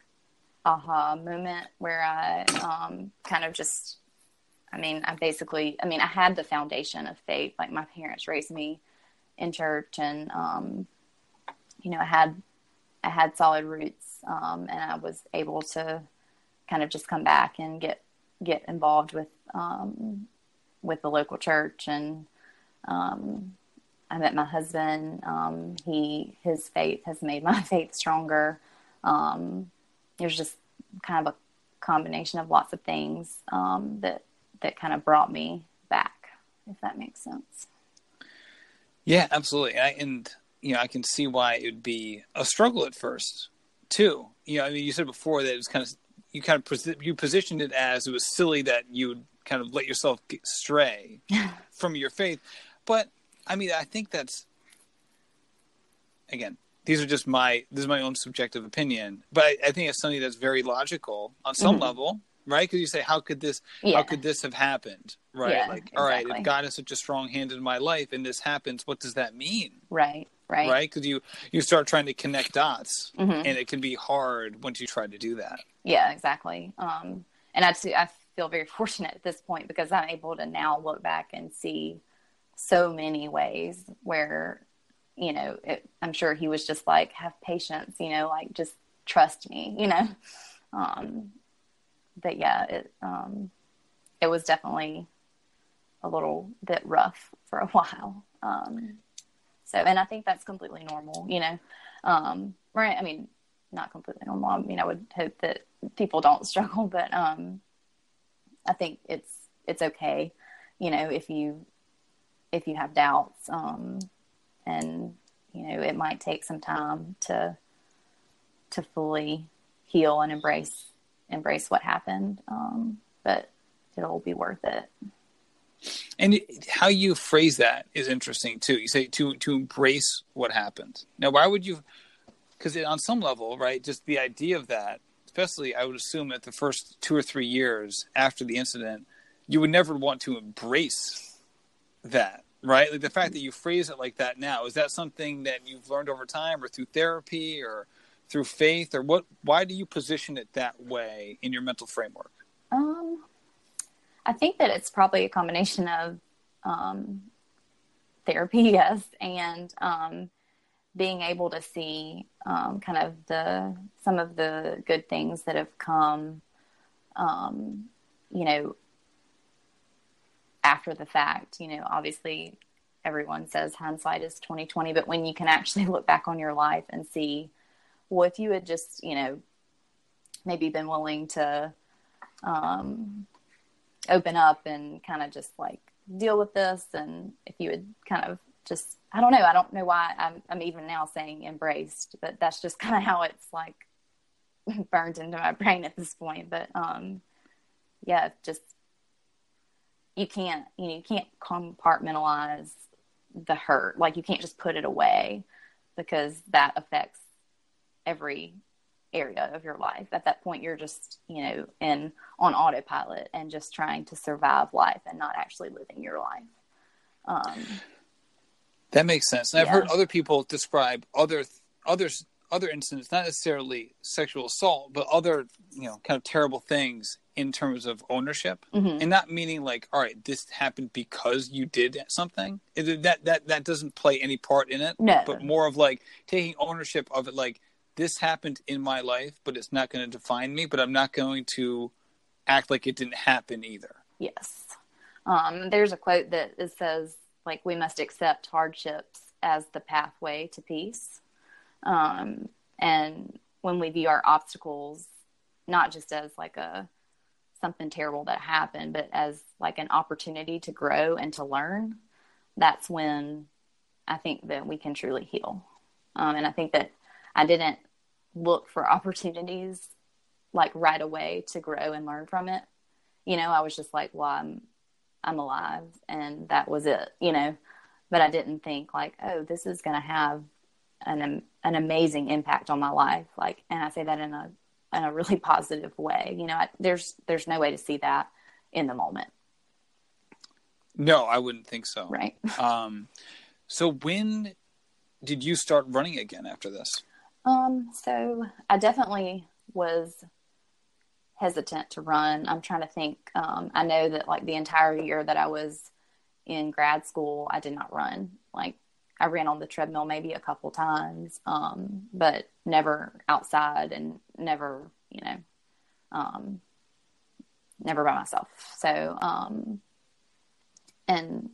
aha moment where I um, kind of just I mean, I basically, I mean, I had the foundation of faith. Like my parents raised me in church, and um, you know, I had I had solid roots, um, and I was able to kind of just come back and get get involved with um, with the local church. And um, I met my husband. Um, he his faith has made my faith stronger. Um, there's just kind of a combination of lots of things um, that that kind of brought me back, if that makes sense. Yeah, absolutely. I, and you know, I can see why it would be a struggle at first, too. You know, I mean, you said before that it was kind of you kind of you positioned it as it was silly that you would kind of let yourself stray from your faith, but I mean, I think that's again, these are just my this is my own subjective opinion, but I, I think it's something that's very logical on some mm-hmm. level right? Because you say, how could this, yeah. how could this have happened, right? Yeah, like, all exactly. right, if God has such a strong hand in my life and this happens, what does that mean? Right, right, right. Because you you start trying to connect dots, mm-hmm. and it can be hard once you try to do that. Yeah, exactly. Um, and I I feel very fortunate at this point because I'm able to now look back and see so many ways where you know it, i'm sure he was just like have patience you know like just trust me you know um, but yeah, it um, it was definitely a little bit rough for a while. Um, so, and I think that's completely normal, you know. Um, right? I mean, not completely normal. I mean, I would hope that people don't struggle, but um, I think it's it's okay, you know, if you if you have doubts, um, and you know, it might take some time to to fully heal and embrace embrace what happened. Um, but it'll be worth it. And how you phrase that is interesting too. You say to to embrace what happened. Now, why would you? Because on some level, right, just the idea of that, especially, I would assume that the first two or three years after the incident, you would never want to embrace that, right? Like the fact that you phrase it like that now is that something that you've learned over time, or through therapy, or through faith or what why do you position it that way in your mental framework um i think that it's probably a combination of um therapy yes and um being able to see um kind of the some of the good things that have come um you know after the fact you know obviously everyone says hindsight is 2020 but when you can actually look back on your life and see well, if you had just, you know, maybe been willing to um, open up and kind of just like deal with this, and if you had kind of just, I don't know, I don't know why I'm, I'm even now saying embraced, but that's just kind of how it's like burned into my brain at this point. But um, yeah, just you can't, you know, you can't compartmentalize the hurt. Like you can't just put it away because that affects every area of your life. At that point, you're just, you know, in on autopilot and just trying to survive life and not actually living your life. Um, that makes sense. And yeah. I've heard other people describe other other other incidents, not necessarily sexual assault, but other you know kind of terrible things in terms of ownership, Mhm. and not meaning like, all right, this happened because you did something. It, that that that doesn't play any part in it. No. but more of like taking ownership of it. Like this happened in my life, but it's not going to define me. But I'm not going to act like it didn't happen either. Yes. Um, there's a quote that it says, like, we must accept hardships as the pathway to peace. Um, and when we view our obstacles, not just as like a something terrible that happened, but as like an opportunity to grow and to learn, that's when I think that we can truly heal. Um, and I think that I didn't look for opportunities like right away to grow and learn from it you know i was just like well i'm i'm alive and that was it you know but i didn't think like oh this is going to have an an amazing impact on my life like and i say that in a in a really positive way you know I, there's there's no way to see that in the moment No, I wouldn't think so. right Um, so when did you start running again after this? Um, so I definitely was hesitant to run. I'm trying to think. Um, I know that like the entire year that I was in grad school, I did not run. Like I ran on the treadmill maybe a couple times, um, but never outside and never, you know, um, never by myself. So, um, and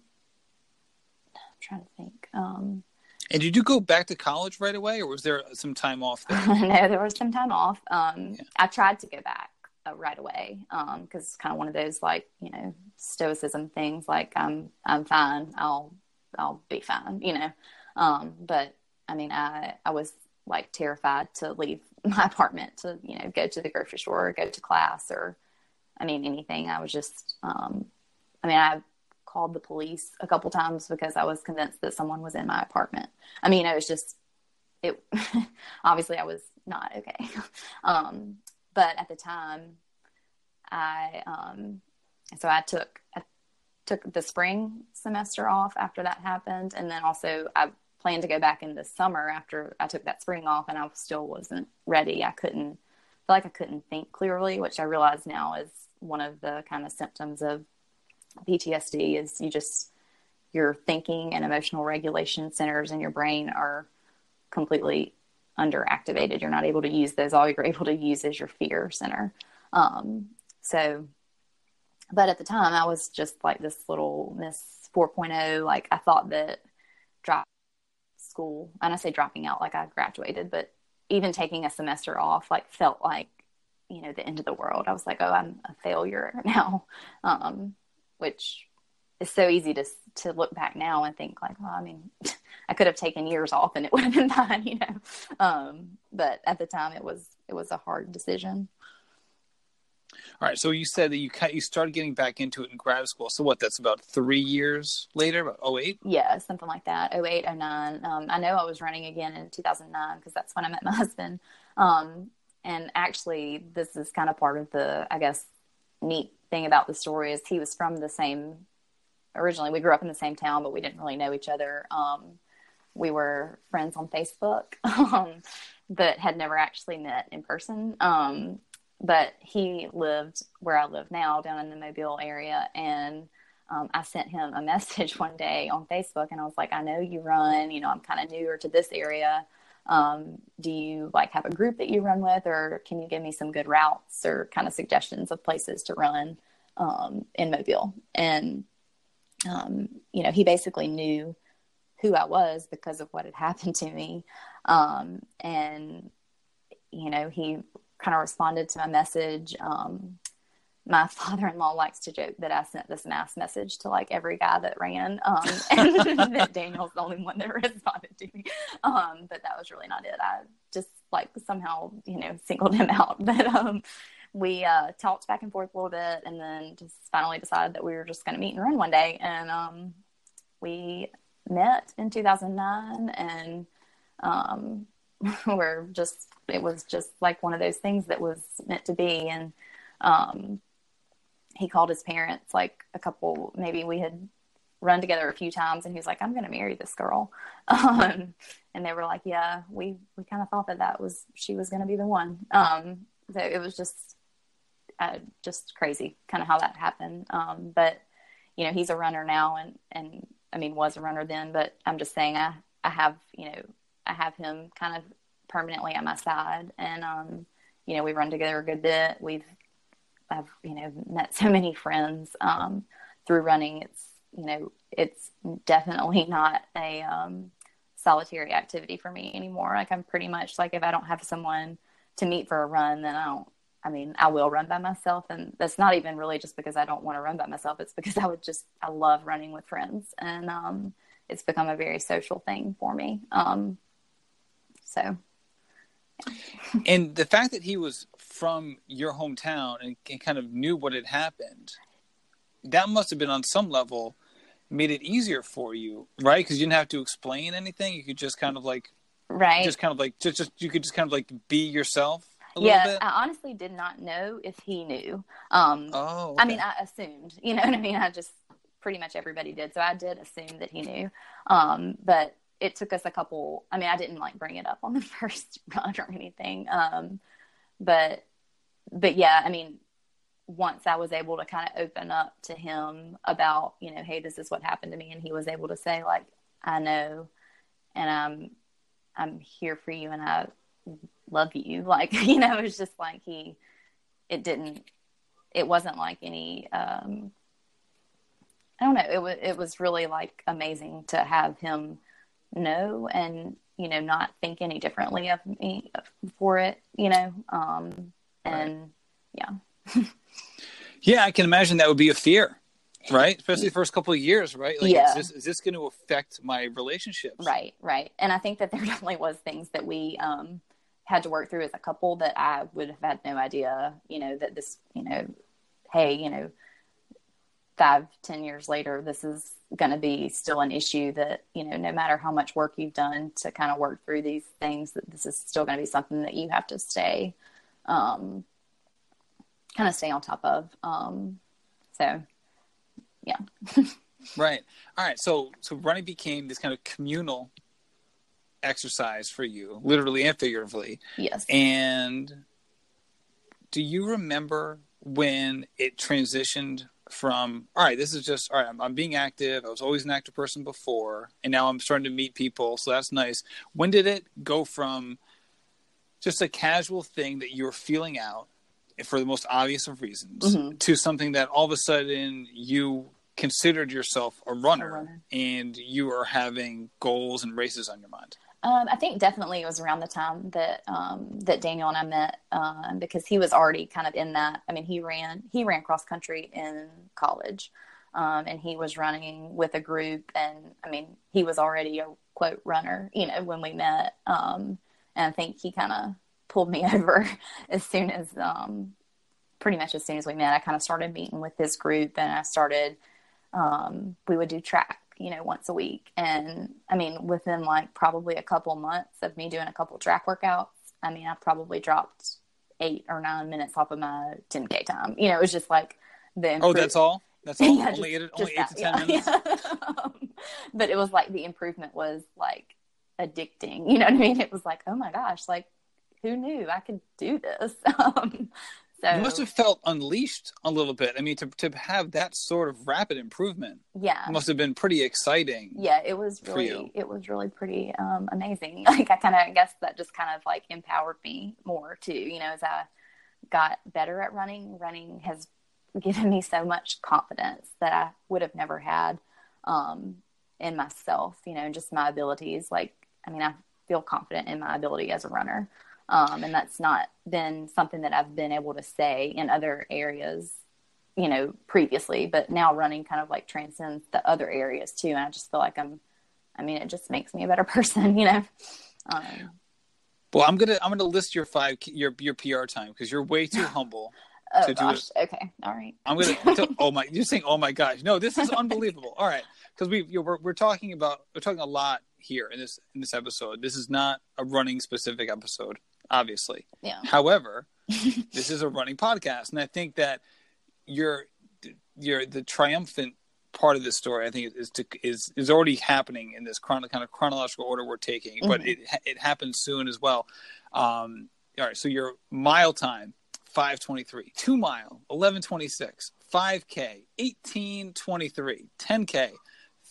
I'm trying to think. Um, And did you go back to college right away, or was there some time off there? no, there was some time off. Um, Yeah. I tried to go back uh, right away because it's kind of one of those like you know stoicism things. Like I'm I'm fine. I'll I'll be fine. You know. Um, but I mean, I I was like terrified to leave my apartment to you know go to the grocery store or go to class or I mean anything. I was just um, I mean I called the police a couple times because I was convinced that someone was in my apartment. I mean, it was just it obviously I was not okay. um, but at the time, I um, so I took I took the spring semester off after that happened, and then also I planned to go back in the summer after I took that spring off, and I still wasn't ready. I couldn't feel like I couldn't think clearly, which I realize now is one of the kind of symptoms of PTSD. Is you just your thinking and emotional regulation centers in your brain are completely underactivated. You're not able to use those. All you're able to use is your fear center. Um, so, but at the time, I was just like this little Miss 4.0. Like I thought that drop school, and I say dropping out, like I graduated, but even taking a semester off, like felt like you know the end of the world. I was like, oh, I'm a failure now, um, which is so easy to to look back now and think like, well, I mean, I could have taken years off and it would have been fine, you know. Um, but at the time, it was it was a hard decision. All right, so you said that you ca- you started getting back into it in grad school. So what? That's about three years later, about 08? Yeah, something like that. 08, 09. Um, I know I was running again in 2009 because that's when I met my husband. Um, and actually, this is kind of part of the, I guess, neat thing about the story is he was from the same. Originally, we grew up in the same town, but we didn't really know each other. Um, we were friends on Facebook, um, but had never actually met in person. Um, but he lived where I live now, down in the Mobile area, and um, I sent him a message one day on Facebook, and I was like, "I know you run. You know, I'm kind of newer to this area. Um, do you like have a group that you run with, or can you give me some good routes or kind of suggestions of places to run um, in Mobile?" And um, you know, he basically knew who I was because of what had happened to me, um, and you know, he kind of responded to my message. Um, my father-in-law likes to joke that I sent this mass message to like every guy that ran, um, and that Daniel's the only one that responded to me. Um, but that was really not it. I just like somehow, you know, singled him out. But um, we uh, talked back and forth a little bit, and then just finally decided that we were just going to meet and run one day. And um, we met in 2009, and um, we're just it was just like one of those things that was meant to be and um he called his parents like a couple maybe we had run together a few times, and he was like, "I'm going to marry this girl," um, and they were like, "Yeah, we we kind of thought that that was she was going to be the one." Um, so it was just uh, just crazy, kind of how that happened. Um, but you know, he's a runner now, and and I mean, was a runner then, but I'm just saying, I I have you know, I have him kind of permanently at my side, and um, you know, we run together a good bit. We've I've you know met so many friends um, through running. It's you know, it's definitely not a um, solitary activity for me anymore. Like I'm pretty much like if I don't have someone to meet for a run, then I don't. I mean, I will run by myself, and that's not even really just because I don't want to run by myself. It's because I would just I love running with friends, and um, it's become a very social thing for me. Um, so. And the fact that he was from your hometown and, and kind of knew what had happened, that must have been on some level made it easier for you, right? Because you didn't have to explain anything. You could just kind of like, right, just kind of like just just you could just kind of like be yourself. yeah, I honestly did not know if he knew. Um, oh, okay. I mean, I assumed. You know what I mean? I just pretty much everybody did, so I did assume that he knew. Um, but it took us a couple. I mean, I didn't like bring it up on the first run or anything. Um, but but yeah, I mean, once I was able to kind of open up to him about, you know, hey, this is what happened to me, and he was able to say, like, I know, and I'm, I'm here for you, and I love you. Like, you know, it was just like he, it didn't, it wasn't like any, um, I don't know. It was, it was really like amazing to have him know and, you know, not think any differently of me for it, you know, um, and right. yeah. Yeah, I can imagine that would be a fear, right? Especially the first couple of years, right? Like, yeah. is this, is this going to affect my relationships? Right, right. And I think that there definitely was things that we um, had to work through as a couple that I would have had no idea, you know, that this, you know, hey, you know, five, ten years later, this is going to be still an issue that, you know, no matter how much work you've done to kind of work through these things, that this is still going to be something that you have to stay um, kind of stay on top of. Um, so, yeah. right. All right. So, so running became this kind of communal exercise for you, literally and figuratively. Yes. And do you remember when it transitioned from all right this is just all right I'm, I'm, being active i was always an active person before and now i'm starting to meet people so that's nice when did it go from just a casual thing that you were feeling out for the most obvious of reasons mm-hmm. to something that all of a sudden you considered yourself a runner, a runner, and you are having goals and races on your mind? Um, I think definitely it was around the time that um, that Daniel and I met um, because he was already kind of in that. I mean, he ran he ran cross country in college, um, and he was running with a group, and I mean, he was already a quote runner, you know, when we met. Um, and I think he kind of pulled me over as soon as um, pretty much as soon as we met. I kind of started meeting with this group, and I started. We would do track, you know, once a week, and I mean, within like probably a couple months of me doing a couple track workouts, I mean, I probably dropped eight or nine minutes off of my 10k time. You know, it was just like the oh, that's all. That's all. yeah, only just, eight, only eight to ten yeah, minutes. Yeah. um, but it was like the improvement was like addicting. You know what I mean? It was like, oh my gosh, like who knew I could do this? Um, so you must have felt unleashed a little bit. I mean, to to have that sort of rapid improvement, yeah, must have been pretty exciting. Yeah, it was really it was really pretty um, amazing. Like I kind of I guess that just kind of like empowered me more too. You know, as I got better at running, running has given me so much confidence that I would have never had um, in myself. You know, just my abilities. Like, I mean, I feel confident in my ability as a runner. Um, and that's not been something that I've been able to say in other areas, you know, previously, but now running kind of like transcends the other areas too. And I just feel like I'm, I mean, it just makes me a better person, you know? Um, well, I'm going to, I'm going to list your five, your, your PR time because you're way too humble. oh, to gosh. do. Okay. All right. I'm going to, oh my, you're saying, oh my gosh. No, this is unbelievable. All right. Cause we, you know, we're, we're talking about, we're talking a lot here in this, in this episode. This is not a running specific episode obviously. Yeah. However, this is a running podcast, and I think that your your the triumphant part of this story. I think is to, is is already happening in this chron- kind of chronological order we're taking, mm-hmm. but it it happens soon as well. Um, all right, so your mile time 523, two mile 1126, 5K 1823, 10K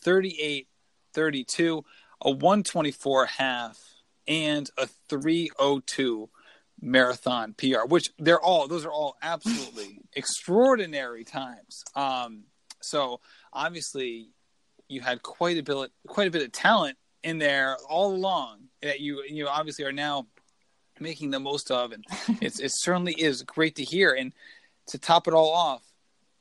3832, a 124 half, and a 302 marathon PR, which they're all those are all absolutely extraordinary times. Um, so obviously you had quite a bit quite a bit of talent in there all along that you you obviously are now making the most of and it's it certainly is great to hear and to top it all off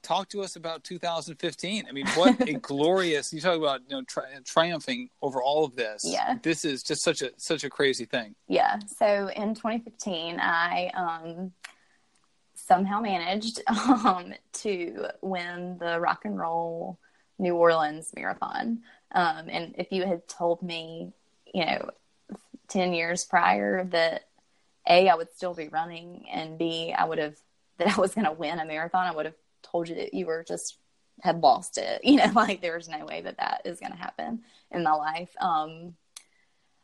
talk to us about 2015 i mean what a glorious you talk about you know tri- triumphing over all of this. Yeah. This is just such a such a crazy thing. Yeah. So in 2015 i um somehow managed um to win the rock and roll new orleans marathon. Um and if you had told me you know 10 years prior that a i would still be running and b i would have that i was going to win a marathon i would have told you that you were just had lost it. You know, like there's no way that that is going to happen in my life. Um,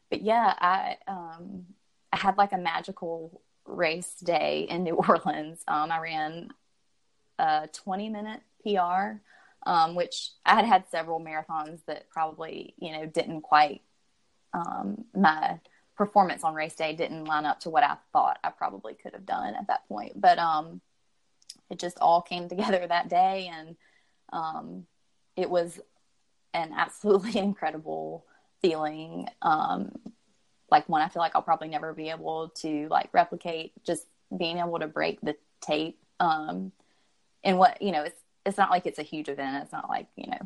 but yeah, I um, I had like a magical race day in New Orleans. Um, I ran a 20 minute PR, um, which I had had several marathons that probably you know didn't quite um, my performance on race day didn't line up to what I thought I probably could have done at that point. But um, it just all came together that day and um, it was an absolutely incredible feeling. Um, like one i feel like i'll probably never be able to like replicate just being able to break the tape um, and what you know it's it's not like it's a huge event. It's not like you know.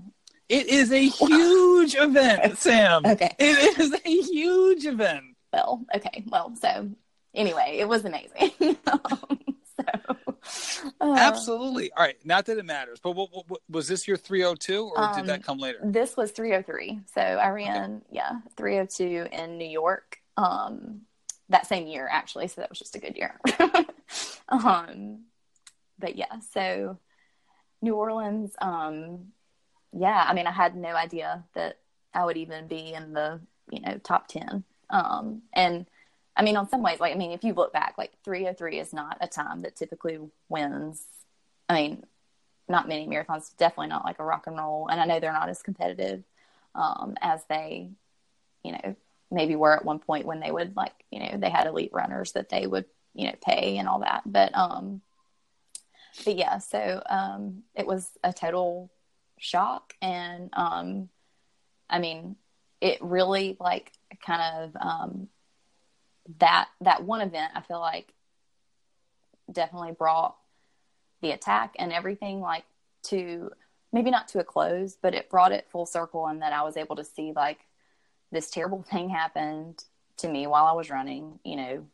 It is a huge event sam. Okay. It is a huge event. Well okay. Well so anyway it was amazing. Um, so uh, Absolutely. All right. Not that it matters, but what, what, what, was this your 302 or um, did that um, come later? This was 303. So I ran, okay. yeah, 302 in New York um, that same year, actually. So that was just a good year. um, but yeah, so New Orleans, um, yeah, I mean, I had no idea that I would even be in the, you know, top 10. Um, and I mean, on some ways, like, I mean, if you look back, like 303 is not a time that typically wins. I mean, not many marathons, definitely not like a rock and roll. And I know they're not as competitive um, as they, you know, maybe were at one point when they would like, you know, they had elite runners that they would, you know, pay and all that. But, um, but yeah, so um, it was a total shock. And um, I mean, it really like kind of um, that that one event I feel like definitely brought the attack and everything like to maybe not to a close, but it brought it full circle and that I was able to see like this terrible thing happened to me while I was running, you know,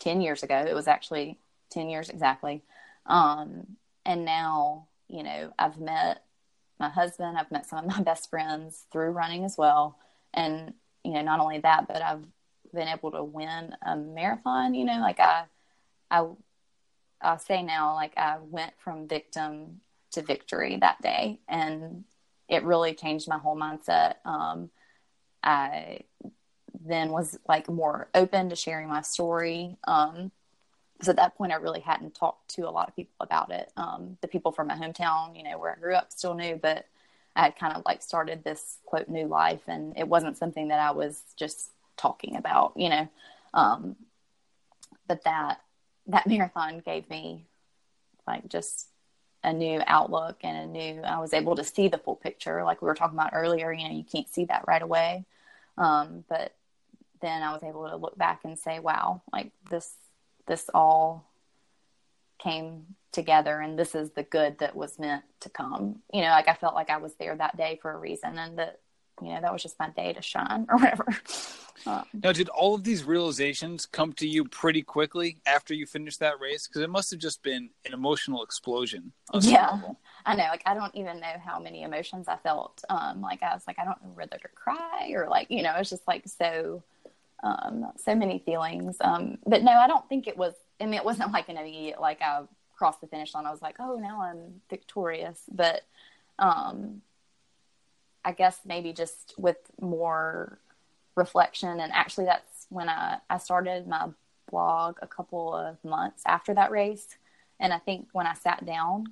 10 years ago. It was actually 10 years exactly. Um, and now, you know, I've met my husband, I've met some of my best friends through running as well. And, you know, not only that, but I've been able to win a marathon. You know, like I, I, I'll say now, like I went from victim to victory that day, and it really changed my whole mindset. Um, I then was like more open to sharing my story. Um, because at that point I really hadn't talked to a lot of people about it. Um, the people from my hometown, you know, where I grew up still knew, but I had kind of like started this quote new life and it wasn't something that I was just talking about, you know. Um, but that that marathon gave me like just a new outlook and a new I was able to see the full picture like we were talking about earlier you know you can't see that right away um, but then I was able to look back and say wow like this this all came together and this is the good that was meant to come you know like I felt like I was there that day for a reason and that you know that was just my day to shine or whatever. Um, now did all of these realizations come to you pretty quickly after you finished that race? Because it must have just been an emotional explosion yeah i know like i don't even know how many emotions i felt um like i was like i don't know whether to cry or like you know it's just like so um so many feelings um but no i don't think it was i mean it wasn't like an immediate like i crossed the finish line. I was like oh now i'm victorious but um I guess maybe just with more reflection. And actually, that's when I, I started my blog a couple of months after that race. And I think when I sat down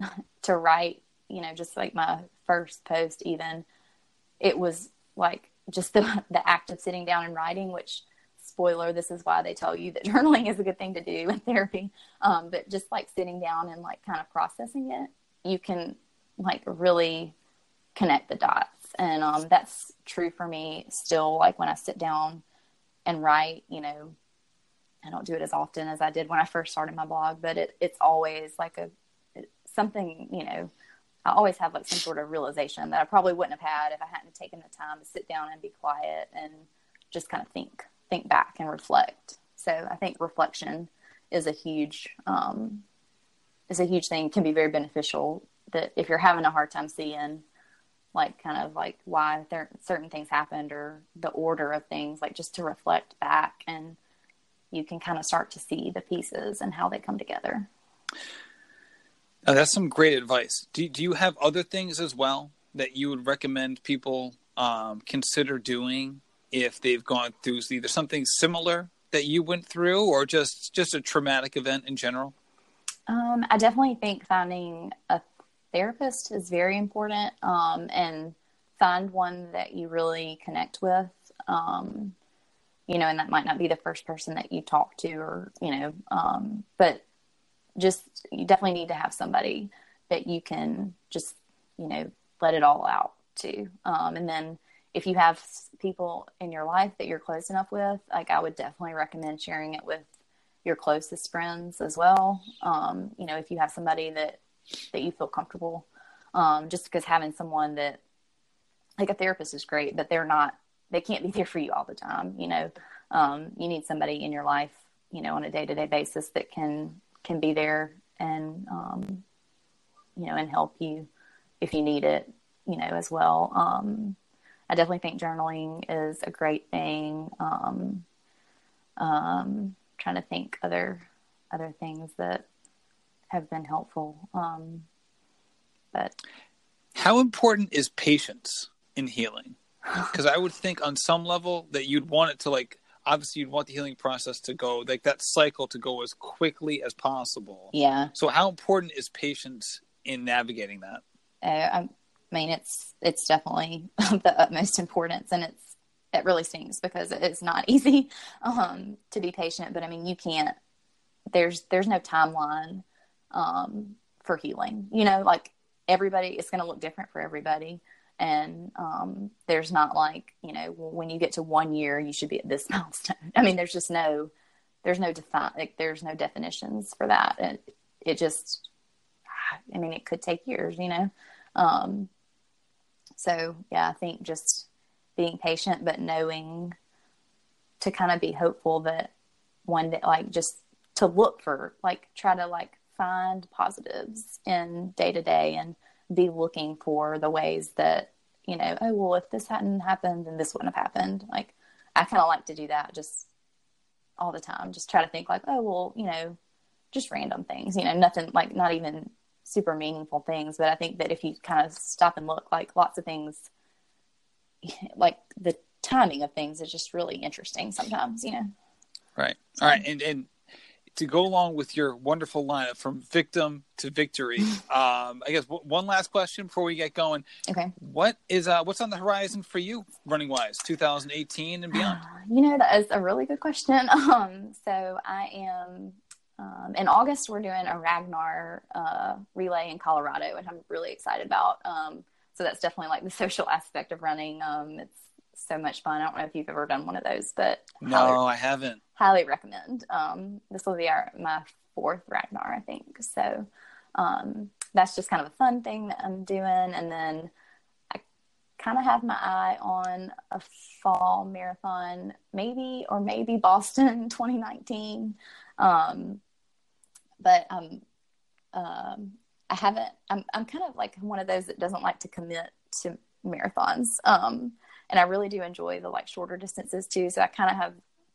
to write, you know, just like my first post, even, it was like just the, the act of sitting down and writing, which spoiler, this is why they tell you that journaling is a good thing to do in therapy. Um, but just like sitting down and like kind of processing it, you can like really connect the dots. And um, that's true for me still. Like when I sit down and write, you know, I don't do it as often as I did when I first started my blog, but it, it's always like a something, you know, I always have like some sort of realization that I probably wouldn't have had if I hadn't taken the time to sit down and be quiet and just kind of think, think back and reflect. So I think reflection is a huge, um, is a huge thing. Can be very beneficial. That if you're having a hard time seeing, like kind of like why there certain things happened or the order of things, like just to reflect back and you can kind of start to see the pieces and how they come together. Uh, that's some great advice. Do, do you have other things as well that you would recommend people um, consider doing if they've gone through either something similar that you went through or just just a traumatic event in general? Um, I definitely think finding a therapist is very important um, and find one that you really connect with. Um, you know, and that might not be the first person that you talk to or, you know, um, but just you definitely need to have somebody that you can just you know let it all out to um, and then if you have people in your life that you're close enough with like i would definitely recommend sharing it with your closest friends as well um, you know if you have somebody that that you feel comfortable um, just because having someone that like a therapist is great but they're not they can't be there for you all the time you know? Um, you need somebody in your life you know on a day-to-day basis that can can be there and um, you know and help you if you need it you know as well. Um, i definitely think journaling is a great thing. Um, um trying to think other other things that have been helpful um, but how important is patience in healing because i would think on some level that you'd want it to like obviously you'd want the healing process to go like that cycle to go as quickly as possible. Yeah. So how important is patience in navigating that? Uh, I mean, it's it's definitely the utmost importance, and it's it really stings because it's not easy um, to be patient. But I mean, you can't. There's there's no timeline um, for healing. You know, like everybody, it's going to look different for everybody. And um, there's not like you know when you get to one year you should be at this milestone. I mean there's just no there's no define like there's no definitions for that. It, it just i mean it could take years you know? Um, so yeah i think just being patient but knowing to kind of be hopeful that one day like just to look for like try to like find positives in day to day and be looking for the ways that you know oh well if this hadn't happened then this wouldn't have happened. Like i kind of like to do that just all the time. Just try to think like oh well you know just random things you know nothing like not even super meaningful things. But i think that if you kind of stop and look like lots of things like the timing of things is just really interesting sometimes you know? Right. All right. And and to go along with your wonderful lineup from victim to victory, um, I guess w- one last question before we get going. Okay. What is uh, what's on the horizon for you, running wise, 2018 and beyond? You know, that is a really good question. Um, so I am um, in August. We're doing a Ragnar uh, relay in Colorado, and I'm really excited about. Um, so that's definitely like the social aspect of running. Um, it's so much fun. I don't know if you've ever done one of those, but no, I haven't. Highly recommend. Um, this will be our my fourth Ragnar, I think. So um, that's just kind of a fun thing that I'm doing, and then I kind of have my eye on a fall marathon, maybe or maybe Boston 2019. Um, but um, um, I haven't. I'm I'm kind of like one of those that doesn't like to commit to marathons. Um, and I really do enjoy the like shorter distances too. So I kind of have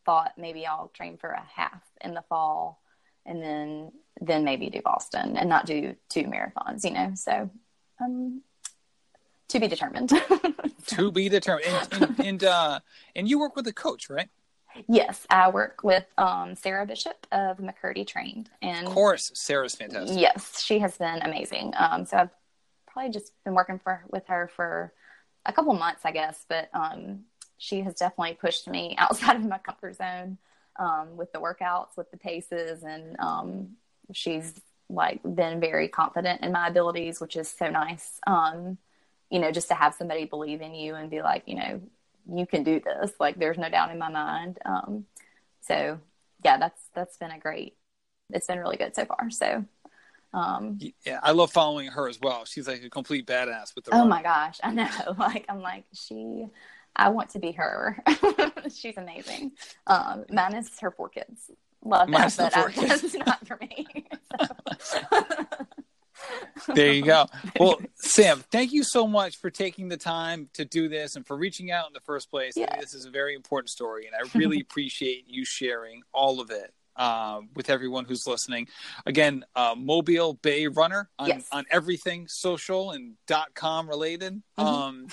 thought maybe I'll train for a half in the fall, and then then maybe do Boston and not do two marathons. You know, so um, to be determined. to be determined. And, and, and, uh, and you work with a coach, right? Yes, I work with um, Sarah Bishop of McKirdy Trained, and of course, Sarah's fantastic. Yes, she has been amazing. Um, so I've probably just been working for with her for a couple months, I guess, but um, she has definitely pushed me outside of my comfort zone um, with the workouts, with the paces, and um, she's like been very confident in my abilities, which is so nice. Um, you know, just to have somebody believe in you and be like, you know, you can do this. Like, there's no doubt in my mind. Um, so, yeah, that's that's been a great. It's been really good so far. So, um, yeah, I love following her as well. She's like a complete badass with the. Oh my gosh, I know. Like, I'm like she. I want to be her. She's amazing. Um, mine is her four kids. Love that, but I, that's not for me. There you go. Well, Sam, thank you so much for taking the time to do this and for reaching out in the first place. Yeah. This is a very important story, and I really appreciate you sharing all of it uh, with everyone who's listening. Again, uh, Mobile Bay Runner on, yes. on everything social and dot com related. Mm-hmm. Um,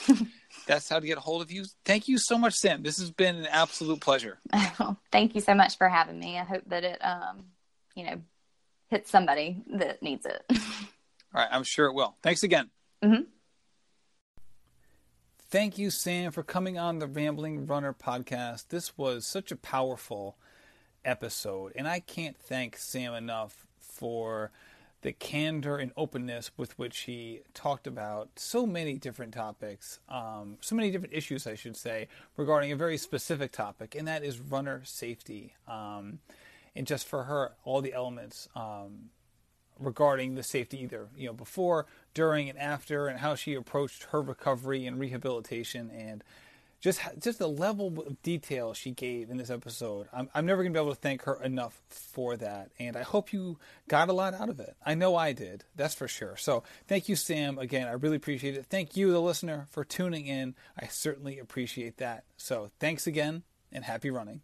that's how to get a hold of you. Thank you so much, Sam. This has been an absolute pleasure. Oh, thank you so much for having me. I hope that it, um, you know, hits somebody that needs it. All right, I'm sure it will. Thanks again. Mm-hmm. Thank you, Sam, for coming on the Rambling Runner podcast. This was such a powerful episode, and I can't thank Sam enough for the candor and openness with which he talked about so many different topics, um, so many different issues, I should say, regarding a very specific topic, and that is runner safety. Um, and just for her, all the elements um, regarding the safety either you know before during and after and how she approached her recovery and rehabilitation and just just the level of detail she gave in this episode i'm, I'm never going to be able to thank her enough for that and i hope you got a lot out of it. I know i did that's for sure. So thank you sam again i really appreciate it. Thank you the listener for tuning in. I certainly appreciate that. So thanks again and happy running